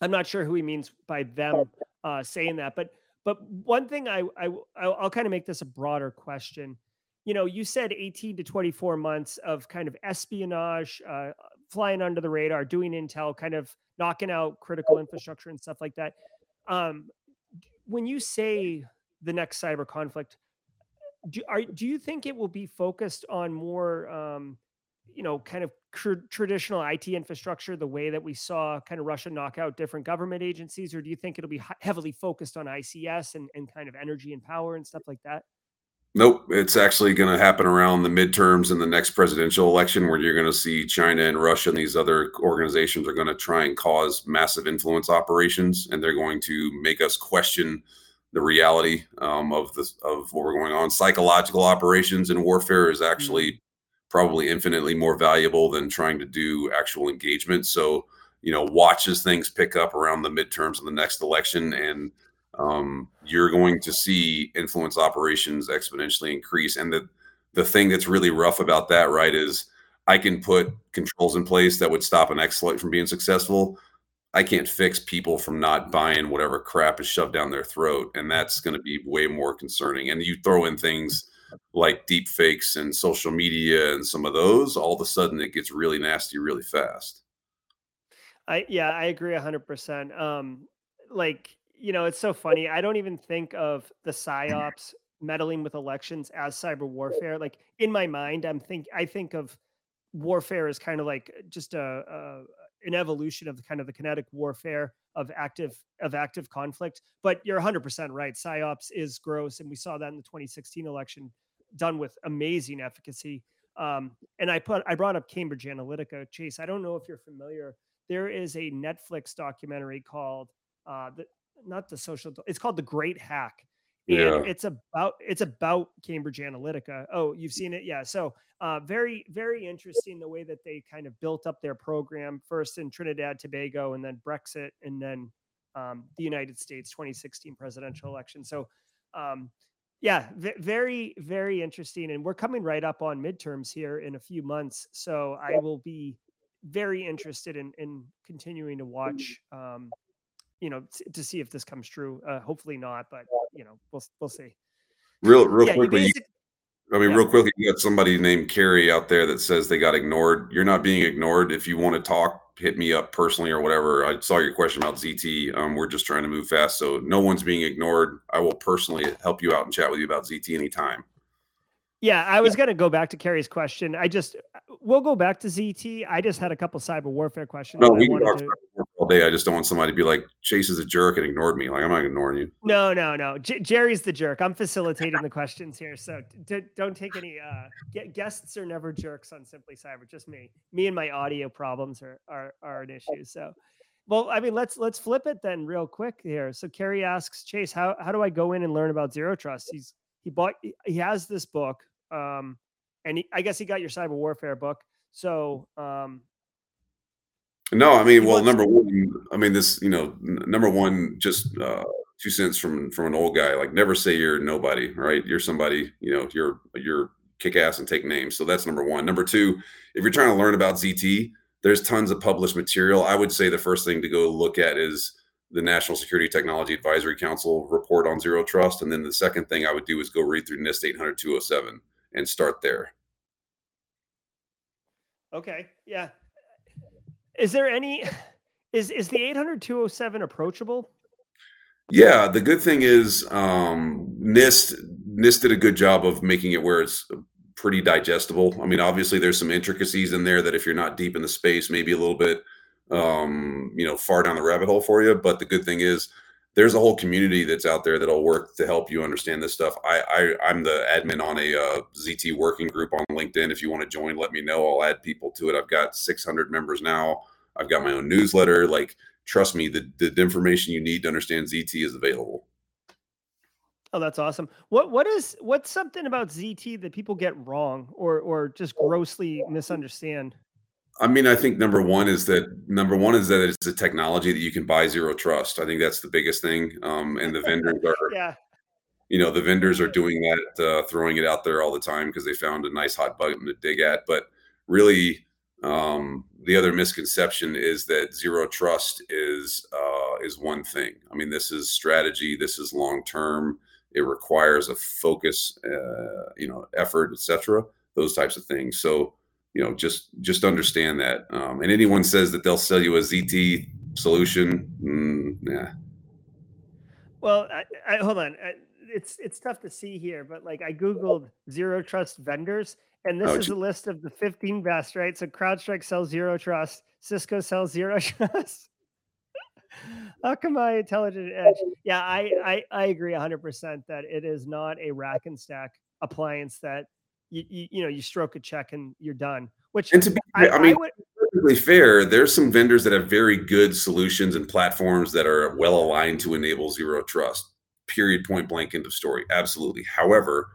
S1: I'm not sure who he means by them uh, saying that, but but one thing I, I I'll kind of make this a broader question. You know, you said 18 to 24 months of kind of espionage, uh, flying under the radar, doing intel, kind of knocking out critical infrastructure and stuff like that. Um, when you say the next cyber conflict, do, are, do you think it will be focused on more um, you know kind of tr- traditional IT infrastructure the way that we saw kind of Russia knock out different government agencies or do you think it'll be heavily focused on ICS and, and kind of energy and power and stuff like that
S2: Nope, it's actually going to happen around the midterms in the next presidential election, where you're going to see China and Russia and these other organizations are going to try and cause massive influence operations, and they're going to make us question the reality um, of this of what we're going on. Psychological operations in warfare is actually mm-hmm. probably infinitely more valuable than trying to do actual engagement. So you know, watch as things pick up around the midterms of the next election, and um, you're going to see influence operations exponentially increase. And the the thing that's really rough about that, right, is I can put controls in place that would stop an exploit from being successful I can't fix people from not buying whatever crap is shoved down their throat. And that's going to be way more concerning. And you throw in things like deep fakes and social media and some of those, all of a sudden it gets really nasty really fast.
S1: I yeah, I agree 100%. Um, like, you know, it's so funny. I don't even think of the psyops meddling with elections as cyber warfare. Like in my mind, I'm think I think of warfare as kind of like just a, a an evolution of the kind of the kinetic warfare of active of active conflict. But you're 100% right. Psyops is gross, and we saw that in the 2016 election, done with amazing efficacy. Um, and I put I brought up Cambridge Analytica. Chase, I don't know if you're familiar. There is a Netflix documentary called uh, the not the social. It's called The Great Hack, and
S2: Yeah.
S1: it's about it's about Cambridge Analytica. Oh, you've seen it, yeah. So uh, very very interesting the way that they kind of built up their program first in Trinidad Tobago, and then Brexit, and then um, the United States 2016 presidential election. So um, yeah, v- very very interesting, and we're coming right up on midterms here in a few months. So I will be very interested in in continuing to watch. Um, you know, t- to see if this comes true. Uh, hopefully not, but you know, we'll we'll see.
S2: Real, real
S1: Yeah, you
S2: quickly, you. I mean,
S1: Yeah.
S2: real quickly, you got somebody named Carrie out there that says they got ignored. You're not being ignored. If you want to talk, hit me up personally or whatever. I saw your question about ZT. Um, we're just trying to move fast, so no one's being ignored. I will personally help you out and chat with you about ZT anytime.
S1: Yeah, I was going to go back to Carrie's question. I just we'll go back to ZT. I just had a couple cyber warfare questions.
S2: No, we can talk
S1: to-
S2: about all day. I just don't want somebody to be like, Chase is a jerk and ignored me. Like, I'm not ignoring you.
S1: No, no, no. J- Jerry's the jerk. I'm facilitating the questions here, so d- don't take any. Uh, gu- guests are never jerks on Simply Cyber. Just me. Me and my audio problems are are are an issue. So, well, I mean, let's let's flip it then real quick here. So Carrie asks Chase, how how do I go in and learn about zero trust? He's he bought he has this book, um, and he, I guess he got your cyber warfare book. So, um,
S2: No, I mean, well, number one, I mean, this, you know, n- number one, just uh, two cents from from an old guy. Like, never say you're nobody, right? You're somebody. You know, you're you're kick ass and take names. So that's number one. Number two, if you're trying to learn about ZT, there's tons of published material. I would say the first thing to go look at is the National Security Technology Advisory Council report on zero trust, and then the second thing I would do is go read through NIST 800 207 and start there.
S1: Okay. Yeah. Is there any is is the 800 207 approachable?
S2: Yeah, the good thing is um, NIST NIST did a good job of making it where it's pretty digestible. I mean, obviously there's some intricacies in there that if you're not deep in the space, maybe a little bit um, you know far down the rabbit hole for you. But the good thing is there's a whole community that's out there that'll work to help you understand this stuff. I, I I'm the admin on a uh, ZT working group on LinkedIn. If you want to join, let me know. I'll add people to it. I've got 600 members now. I've got my own newsletter. Like trust me, the, the information you need to understand ZT is available.
S1: Oh, that's awesome. What what is what's something about ZT that people get wrong or or just grossly misunderstand?
S2: I mean, I think number one is that number one is that it's a technology that you can buy zero trust. I think that's the biggest thing. Um, and the vendors (laughs) are,
S1: Yeah.
S2: you know, the vendors are doing that, uh, throwing it out there all the time because they found a nice hot button to dig at. But really, um, the other misconception is that zero trust is uh, is one thing. I mean, this is strategy. This is long term. It requires a focus, uh, you know, effort, etc. Those types of things. So you know just just understand that um, and anyone says that they'll sell you a zt solution mm, yeah
S1: Well, I, I, hold on. I, it's it's tough to see here, but like I googled zero trust vendors, and this
S2: Oh,
S1: is a list of the 15 best, right? So CrowdStrike sells zero trust, Cisco sells zero (laughs) trust. Akamai Intelligent Edge. Yeah, I, I I agree 100% that it is not a rack and stack appliance that you, you you know you stroke a check and you're done. Which
S2: and to be
S1: I,
S2: i mean
S1: I would
S2: perfectly fair there's some vendors that have very good solutions and platforms that are well aligned to enable zero trust period point blank end of story absolutely however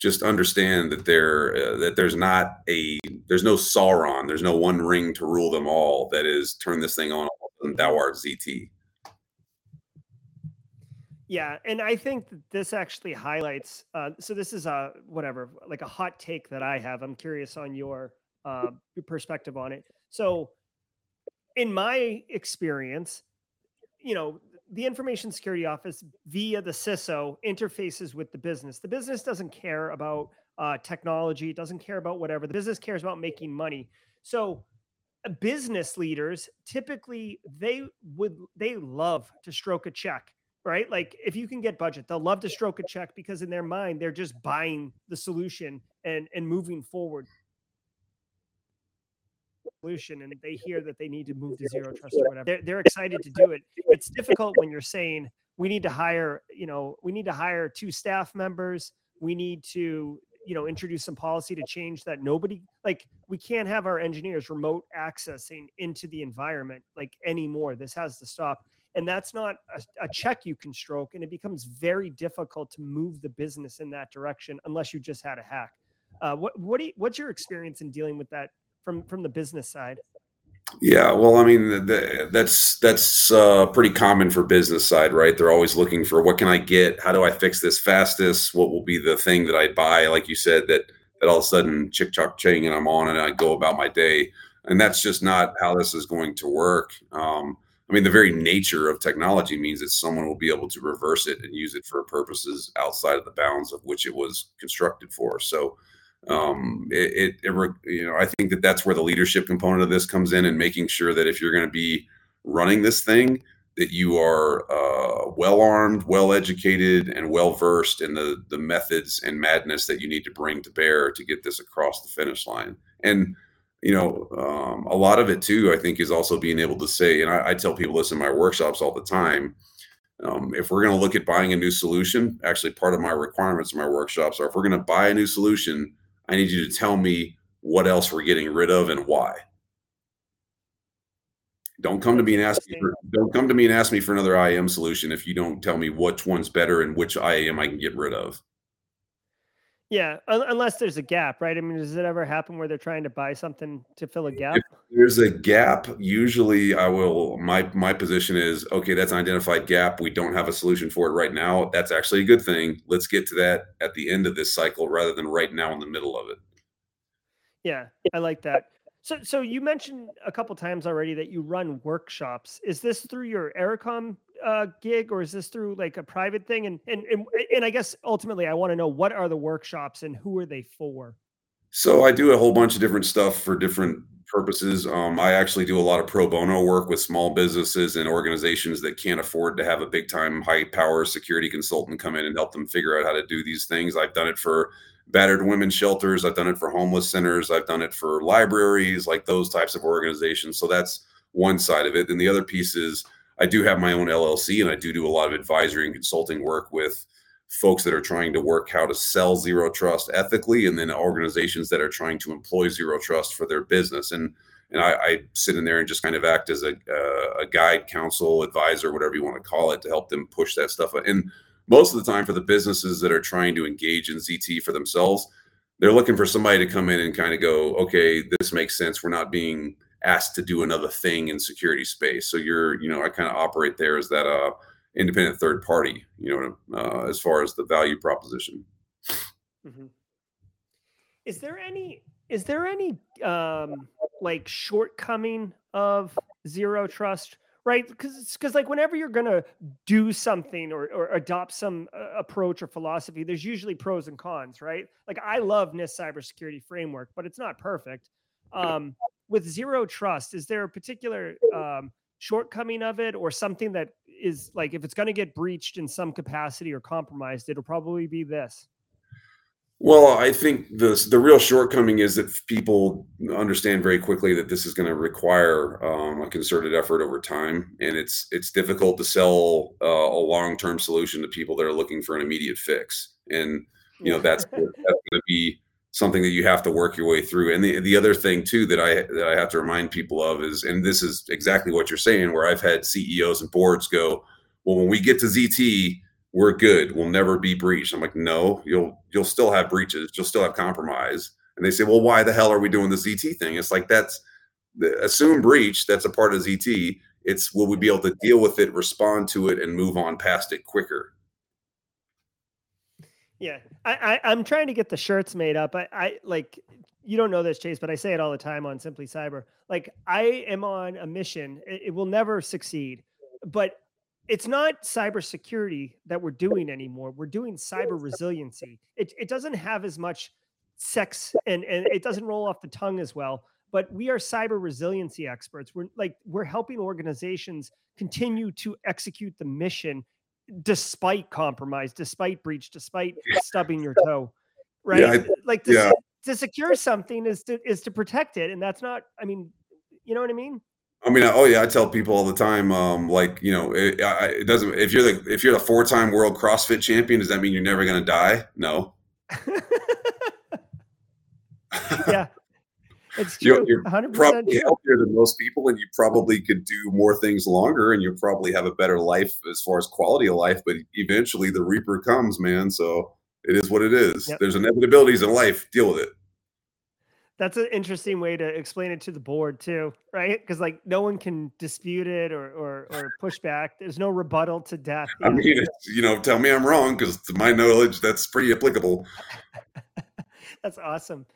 S2: just understand that there uh, that there's not a there's no sauron there's no one ring to rule them all that is turn this thing on and thou art zt
S1: Yeah, and I think this actually highlights. Uh, so this is a whatever, like a hot take that I have. I'm curious on your uh, perspective on it. So, in my experience, you know, the Information Security Office via the CISO interfaces with the business. The business doesn't care about uh, technology, doesn't care about whatever. The business cares about making money. So, business leaders typically they would they love to stroke a check right? Like if you can get budget they'll love to stroke a check because in their mind they're just buying the solution and and moving forward. Solution and they hear that they need to move to zero trust or whatever they're, they're excited to do it. It's difficult when you're saying we need to hire you know we need to hire two staff members. We need to you know introduce some policy to change that nobody like we can't have our engineers remote accessing into the environment like anymore. This has to stop and that's not a, a, check you can stroke and it becomes very difficult to move the business in that direction unless you just had a hack uh, what what do you, what's your experience in dealing with that from from the business side
S2: yeah, well, I mean, the, the, that's that's uh, pretty common for business side, right? They're always looking for what can I get? How do I fix this fastest? What will be the thing that I buy? Like you said, that that all of a sudden chick chock ching and I'm on and I go about my day, and that's just not how this is going to work. Um, I mean, the very nature of technology means that someone will be able to reverse it and use it for purposes outside of the bounds of which it was constructed for. So um, it, it, it, you know, I think that that's where the leadership component of this comes in and making sure that if you're going to be running this thing, that you are uh, well armed, well educated, and well versed in the the methods and madness that you need to bring to bear to get this across the finish line. And you know, um, a lot of it too, I think, is also being able to say, and I, I tell people this in my workshops all the time. Um, if we're going to look at buying a new solution, actually, part of my requirements in my workshops are if we're going to buy a new solution, I need you to tell me what else we're getting rid of and why. Don't come to me and ask me for don't come to me and ask me for another IAM solution if you don't tell me which one's better and which IAM I can get rid of.
S1: Yeah, unless there's a gap, right? I mean, does it ever happen where they're trying to buy something to fill a gap? If
S2: there's a gap. Usually, I will. My my position is okay. That's an identified gap. We don't have a solution for it right now. That's actually a good thing. Let's get to that at the end of this cycle rather than right now in the middle of it.
S1: Yeah, I like that. So, so you mentioned a couple times already that you run workshops. Is this through your Ericom uh, gig or is this through like a private thing? And and and, and I guess ultimately, I want to know what are the workshops and who are they for?
S2: So I do a whole bunch of different stuff for different purposes. Um, I actually do a lot of pro bono work with small businesses and organizations that can't afford to have a big time, high power security consultant come in and help them figure out how to do these things. I've done it for battered women's shelters. I've done it for homeless centers. I've done it for libraries, like those types of organizations. So that's one side of it. And the other piece is I do have my own LLC and I do do a lot of advisory and consulting work with folks that are trying to work how to sell zero trust ethically and then organizations that are trying to employ zero trust for their business. And and I, I sit in there and just kind of act as a, uh, a guide, counsel, advisor, whatever you want to call it, to help them push that stuff. And most of the time, for the businesses that are trying to engage in ZT for themselves, they're looking for somebody to come in and kind of go, okay, this makes sense. We're not being asked to do another thing in security space. So you're, you know, I kind of operate there as that uh, independent third party, you know, uh, as far as the value proposition.
S1: Mm-hmm. Is there any is there any um, like shortcoming of zero trust? Right, because it's because like whenever you're gonna do something or, or adopt some uh, approach or philosophy, there's usually pros and cons, right? Like I love NIST cybersecurity framework, but it's not perfect. Um, with zero trust, is there a particular um, shortcoming of it or something that is like if it's going to get breached in some capacity or compromised, it'll probably be this?
S2: Well, I think the the real shortcoming is that people understand very quickly that this is going to require um, a concerted effort over time, and it's it's difficult to sell uh, a long term solution to people that are looking for an immediate fix. And you know that's, that's going to be something that you have to work your way through. And the, the other thing too that I that I have to remind people of is, and this is exactly what you're saying, where I've had CEOs and boards go, well, when we get to ZT, we're good. We'll never be breached. I'm like, no, you'll you'll still have breaches. You'll still have compromise. And they say, well, why the hell are we doing the ZT thing? It's like that's the assumed breach. That's a part of ZT. It's will we be able to deal with it, respond to it, and move on past it quicker.
S1: Yeah, I, I am trying to get the shirts made up. I, I like you don't know this, Chase, but I say it all the time on Simply Cyber. Like I am on a mission. It, it will never succeed, but it's not cybersecurity that we're doing anymore. We're doing cyber resiliency. It it doesn't have as much sex and and it doesn't roll off the tongue as well. but we are cyber resiliency experts. We're like we're helping organizations continue to execute the mission despite compromise, despite breach, despite stubbing your (laughs) toe. Right?
S2: Yeah, I-
S1: like to,
S2: yeah.
S1: to secure something is to is to protect it. And that's not, I mean, you know what I mean?
S2: I mean, oh yeah, I tell people all the time, um, like you know, it, I, it doesn't. If you're the if you're the four time world CrossFit champion, does that mean you're never to die? No. (laughs)
S1: yeah. It's
S2: You're-
S1: true.
S2: you're
S1: 100%
S2: probably healthier than most people, and you probably could do more things longer, and you probably have a better life as far as quality of life. But eventually, the reaper comes, man. So it is what it is.
S1: Yep.
S2: There's inevitabilities in life. Deal with it.
S1: That's an interesting way to explain it to the board too, right? Because like no one can dispute it or or or push back. There's no rebuttal to death.
S2: I mean, you know, tell me I'm wrong because to my knowledge, that's pretty applicable. (laughs)
S1: That's awesome.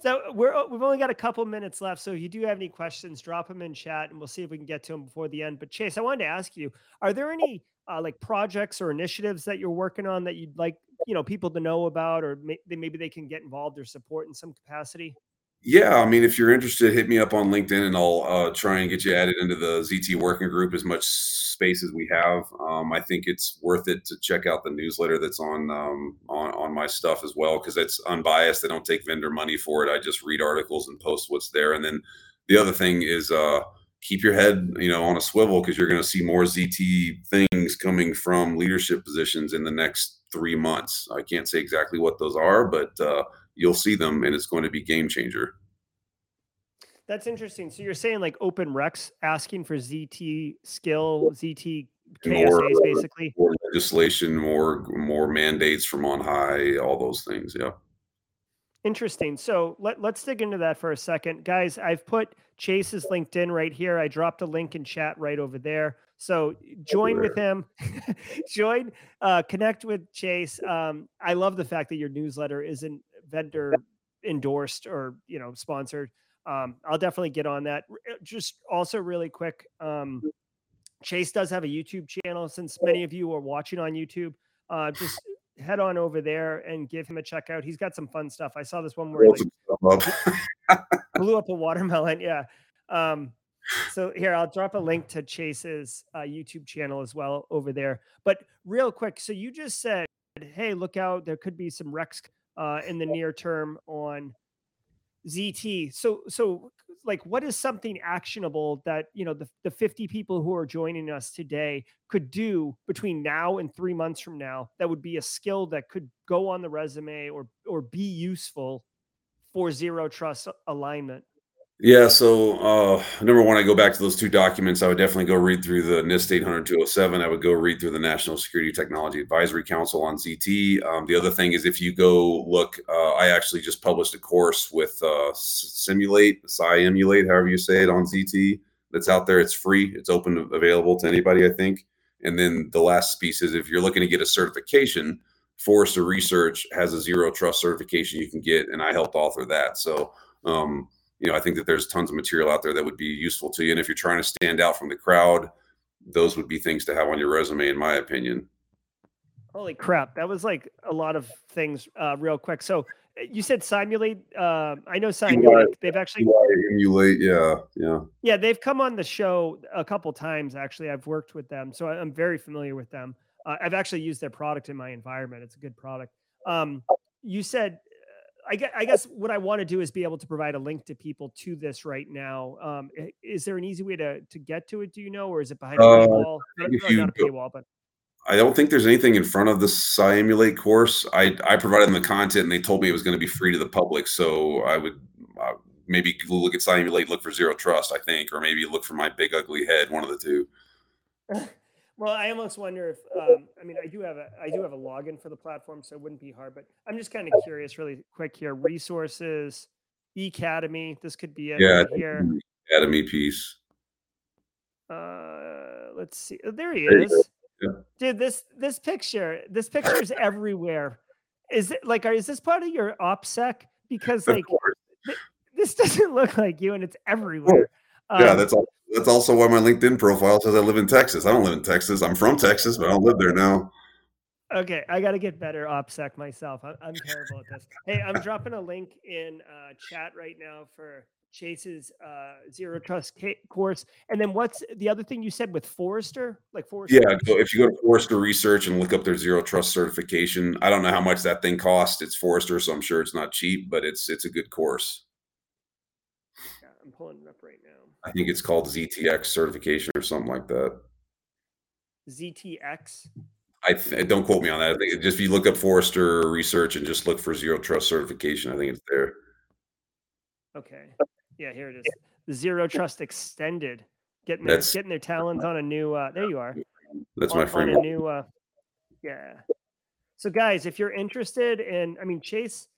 S1: So we're we've only got a couple minutes left. So if you do have any questions, drop them in chat, and we'll see if we can get to them before the end. But Chase, I wanted to ask you: Are there any uh, like projects or initiatives that you're working on that you'd like you know people to know about, or may- maybe they can get involved or support in some capacity?
S2: Yeah, I mean, if you're interested, hit me up on LinkedIn, and I'll uh, try and get you added into the ZT working group as much space as we have. Um, I think it's worth it to check out the newsletter that's on um, on on my stuff as well because it's unbiased. I don't take vendor money for it. I just read articles and post what's there. And then the other thing is uh, keep your head, you know, on a swivel because you're going to see more ZT things coming from leadership positions in the next three months. I can't say exactly what those are, but uh, you'll see them, and it's going to be game changer.
S1: That's interesting. So you're saying like Open reqs asking for ZT skill, ZT
S2: More,
S1: KSAs,
S2: uh,
S1: basically.
S2: more legislation, more more mandates from on high, all those things. Yeah.
S1: Interesting. So let, let's dig into that for a second. Guys, I've put Chase's LinkedIn right here. I dropped a link in chat right over there. So join with him, (laughs) join, uh, connect with Chase. Um, I love the fact that your newsletter isn't vendor endorsed or, you know, sponsored. Um, I'll definitely get on that. Uh, Just also really quick. Um, Chase does have a YouTube channel since many of you are watching on YouTube. Uh, just head on over there and give him a check out. He's got some fun stuff. I saw this one where he like
S2: some stuff up. (laughs)
S1: blew up a watermelon. Yeah. Um, so here I'll drop a link to Chase's uh, YouTube channel as well over there. But real quick, so you just said, "Hey, look out! There could be some reqs uh, in the near term on ZT." So, so like, what is something actionable that you know the the fifty people who are joining us today could do between now and three months from now that would be a skill that could go on the resume or or be useful for zero trust alignment?
S2: Yeah, so uh, number one, I go back to those two documents. I would definitely go read through the NIST 800 207. I would go read through the National Security Technology Advisory Council on ZT. Um, the other thing is if you go look, uh, I actually just published a course with uh, Cymulate, Emulate, however you say it, on ZT. That's out there. It's free. It's open, available to anybody, I think. And then the last piece is if you're looking to get a certification, Forrester Research has a zero trust certification you can get, and I helped author that. So, um, you know, I think that there's tons of material out there that would be useful to you. And if you're trying to stand out from the crowd, those would be things to have on your resume, in my opinion.
S1: Holy crap. That was like a lot of things uh, real quick. So uh, you said Cymulate. Uh, I know Cymulate. They've actually,
S2: Emulate, yeah, yeah.
S1: yeah, they've come on the show a couple times. Actually, I've worked with them, so I'm very familiar with them. Uh, I've actually used their product in my environment. It's a good product. Um, you said, I guess, I guess what I want to do is be able to provide a link to people to this right now. Um, is there an easy way to to get to it? Do you know, or is it behind a
S2: Uh,
S1: paywall?
S2: If you
S1: not a paywall, but
S2: I don't think there's anything in front of the Cymulate course. I I provided them the content, and they told me it was going to be free to the public. So I would uh, maybe look at Cymulate, look for Zero Trust, I think, or maybe look for my big ugly head, one of the two. (laughs)
S1: Well, I almost wonder if um, I mean I do have a I do have a login for the platform, so it wouldn't be hard. But I'm just kind of curious, really quick here. Resources, Academy. This could be it
S2: Yeah,
S1: right here.
S2: Academy piece.
S1: Uh, let's see. Oh, there he
S2: There
S1: is.
S2: Yeah.
S1: Dude, this this picture, this picture is everywhere. Is it like, are, is this part of your OPSEC? Because like
S2: course.
S1: this (laughs) doesn't look like you, and it's everywhere.
S2: Yeah,
S1: Um,
S2: that's all. That's also why my LinkedIn profile says I live in Texas. I don't live in Texas. I'm from Texas, but I don't live there now.
S1: Okay, I got to get better OPSEC myself. I'm, I'm terrible at this. Hey, I'm (laughs) dropping a link in uh, chat right now for Chase's uh, zero trust course. And then what's the other thing you said with Forrester? Like Forrester?
S2: Yeah. So if you go to Forrester Research and look up their zero trust certification, I don't know how much that thing costs. It's Forrester, so I'm sure it's not cheap, but it's it's a good course.
S1: Yeah, I'm pulling it up.
S2: I think it's called ZTX certification or something like that.
S1: ZTX.
S2: I th- don't quote me on that. I think just if you look up Forrester Research and just look for zero trust certification, I think it's there.
S1: Okay. Yeah, here it is. Zero trust extended. Getting their That's, getting their talons on a new uh there you are.
S2: That's on, my friend.
S1: On a new uh yeah. So guys, if you're interested in I mean Chase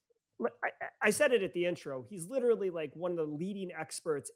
S1: I, I said it at the intro. He's literally like one of the leading experts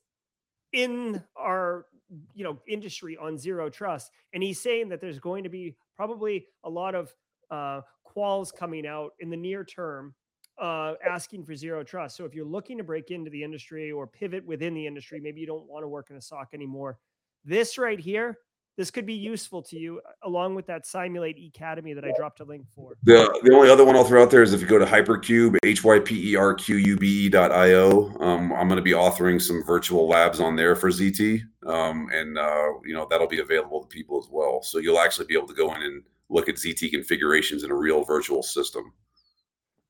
S1: in our you know industry on zero trust and he's saying that there's going to be probably a lot of uh, quals coming out in the near term uh, asking for zero trust. So if you're looking to break into the industry or pivot within the industry, maybe you don't want to work in a SOC anymore. This right here, this could be useful to you along with that Cymulate Academy that I dropped a link for.
S2: The the only other one I'll throw out there is if you go to HyperQube, H Y P E R Q U B E dot I O. Um, I'm going to be authoring some virtual labs on there for ZT. Um, and, uh, you know, that'll be available to people as well. So you'll actually be able to go in and look at ZT configurations in a real virtual system.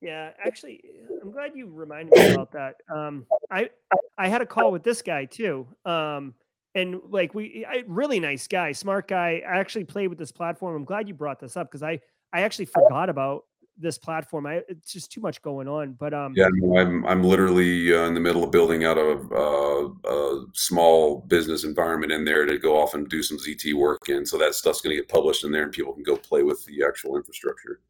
S1: Yeah, actually, I'm glad you reminded me about that. Um, I I had a call with this guy too, um, and like we, I, really nice guy, smart guy. I actually played with this platform. I'm glad you brought this up because I I actually forgot about this platform. I it's just too much going on. But um,
S2: yeah, I'm I'm literally uh, in the middle of building out a, uh, a small business environment in there to go off and do some ZT work in. So that stuff's going to get published in there, and people can go play with the actual infrastructure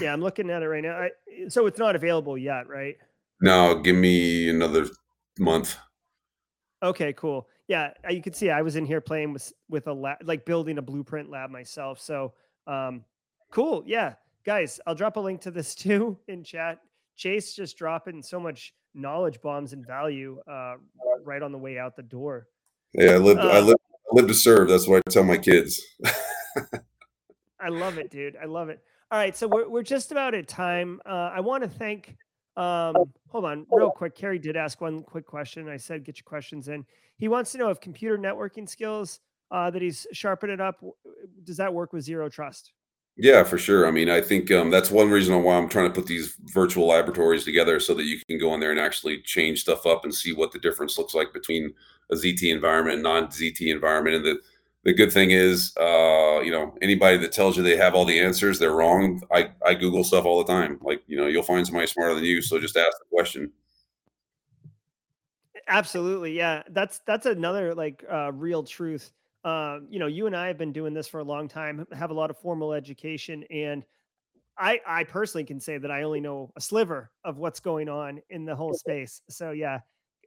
S1: yeah, I'm (clears throat) looking at it right now. I, so it's not available yet, right?
S2: No, give me another month.
S1: Okay, cool. Yeah, you can see I was in here playing with with a lab, like building a blueprint lab myself. So, um, cool. Yeah, guys, I'll drop a link to this (laughs) too in chat. Chase just dropping so much knowledge bombs and value uh, right on the way out the door.
S2: Yeah, I live. Uh, I live. I live to serve. That's what I tell my kids. (laughs)
S1: I love it, dude. I love it. All right, so we're we're just about at time. Uh, I want to thank. Um, hold on, real quick. Carrie did ask one quick question. I said get your questions in. He wants to know if computer networking skills uh, that he's sharpening up does that work with zero trust?
S2: Yeah, for sure. I mean, I think um, that's one reason why I'm trying to put these virtual laboratories together so that you can go in there and actually change stuff up and see what the difference looks like between a ZT environment and non-ZT environment, and the the good thing is, uh, you know, anybody that tells you they have all the answers, they're wrong. I, I Google stuff all the time. Like, you know, you'll find somebody smarter than you. So just ask the question.
S1: Absolutely. Yeah. That's, that's another like uh, real truth. Uh, you know, you and I have been doing this for a long time, have a lot of formal education. And I, I personally can say that I only know a sliver of what's going on in the whole (laughs) space. So yeah,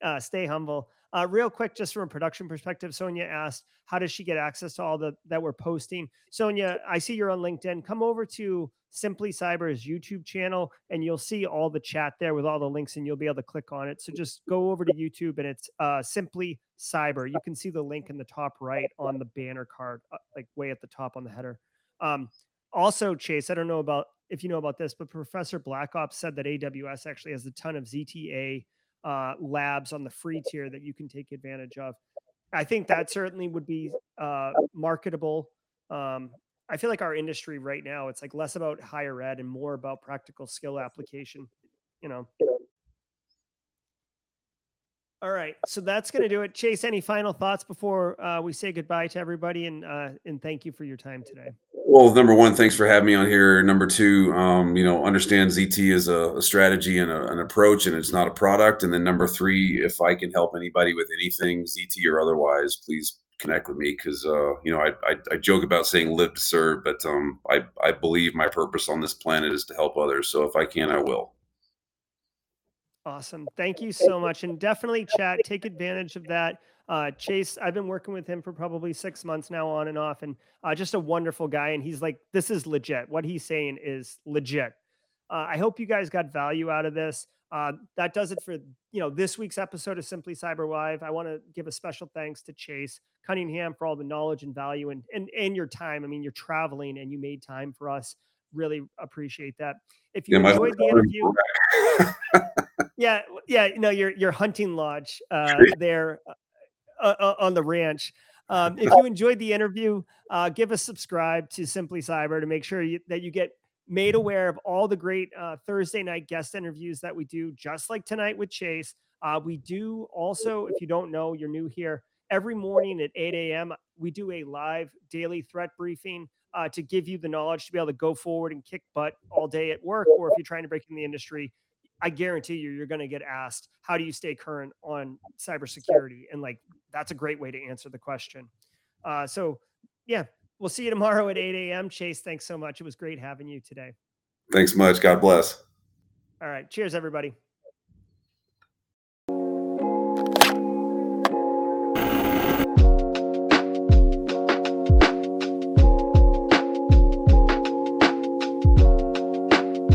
S1: uh, stay humble. Uh, real quick, just from a production perspective, Sonia asked, "How does she get access to all the that we're posting?" Sonia, I see you're on LinkedIn. Come over to Simply Cyber's YouTube channel, and you'll see all the chat there with all the links, and you'll be able to click on it. So just go over to YouTube, and it's uh, Simply Cyber. You can see the link in the top right on the banner card, uh, like way at the top on the header. Um, also, Chase, I don't know about if you know about this, but Professor Black Ops said that AWS actually has a ton of ZTA uh, labs on the free tier that you can take advantage of. I think that certainly would be uh, marketable. Um, I feel like our industry right now, it's like less about higher ed and more about practical skill application, you know. All right, so that's going to do it. Chase, any final thoughts before uh, we say goodbye to everybody and uh, and thank you for your time today.
S2: Well, number one, thanks for having me on here. Number two, um, you know, understand ZT is a, a strategy and a, an approach, and it's not a product. And then number three, if I can help anybody with anything, ZT or otherwise, please connect with me because uh, you know I, I, I joke about saying live to serve, but um, I I believe my purpose on this planet is to help others. So if I can, I will.
S1: Awesome. Thank you so much, and definitely chat. Take advantage of that. Uh, Chase, I've been working with him for probably six months now, on and off, and uh, just a wonderful guy. And he's like, this is legit. What he's saying is legit. Uh, I hope you guys got value out of this. Uh, that does it for you know this week's episode of Simply Cyber Live. I want to give a special thanks to Chase Cunningham for all the knowledge and value and and and your time. I mean, you're traveling and you made time for us. Really appreciate that. If you yeah, enjoyed the interview. (laughs) Yeah, yeah, no, your your hunting lodge uh, there uh, on the ranch. Um, if (laughs) you enjoyed the interview, uh, give us subscribe to Simply Cyber to make sure you, that you get made aware of all the great uh, Thursday night guest interviews that we do, just like tonight with Chase. Uh, we do also, if you don't know, you're new here, every morning at 8 a.m., we do a live daily threat briefing uh, to give you the knowledge to be able to go forward and kick butt all day at work, or if you're trying to break in the industry. I guarantee you, you're going to get asked, how do you stay current on cybersecurity? And like, that's a great way to answer the question. Uh, so, yeah, we'll see you tomorrow at 8 a.m. Chase, thanks so much. It was great having you today.
S2: Thanks much. God bless.
S1: All right. Cheers, everybody.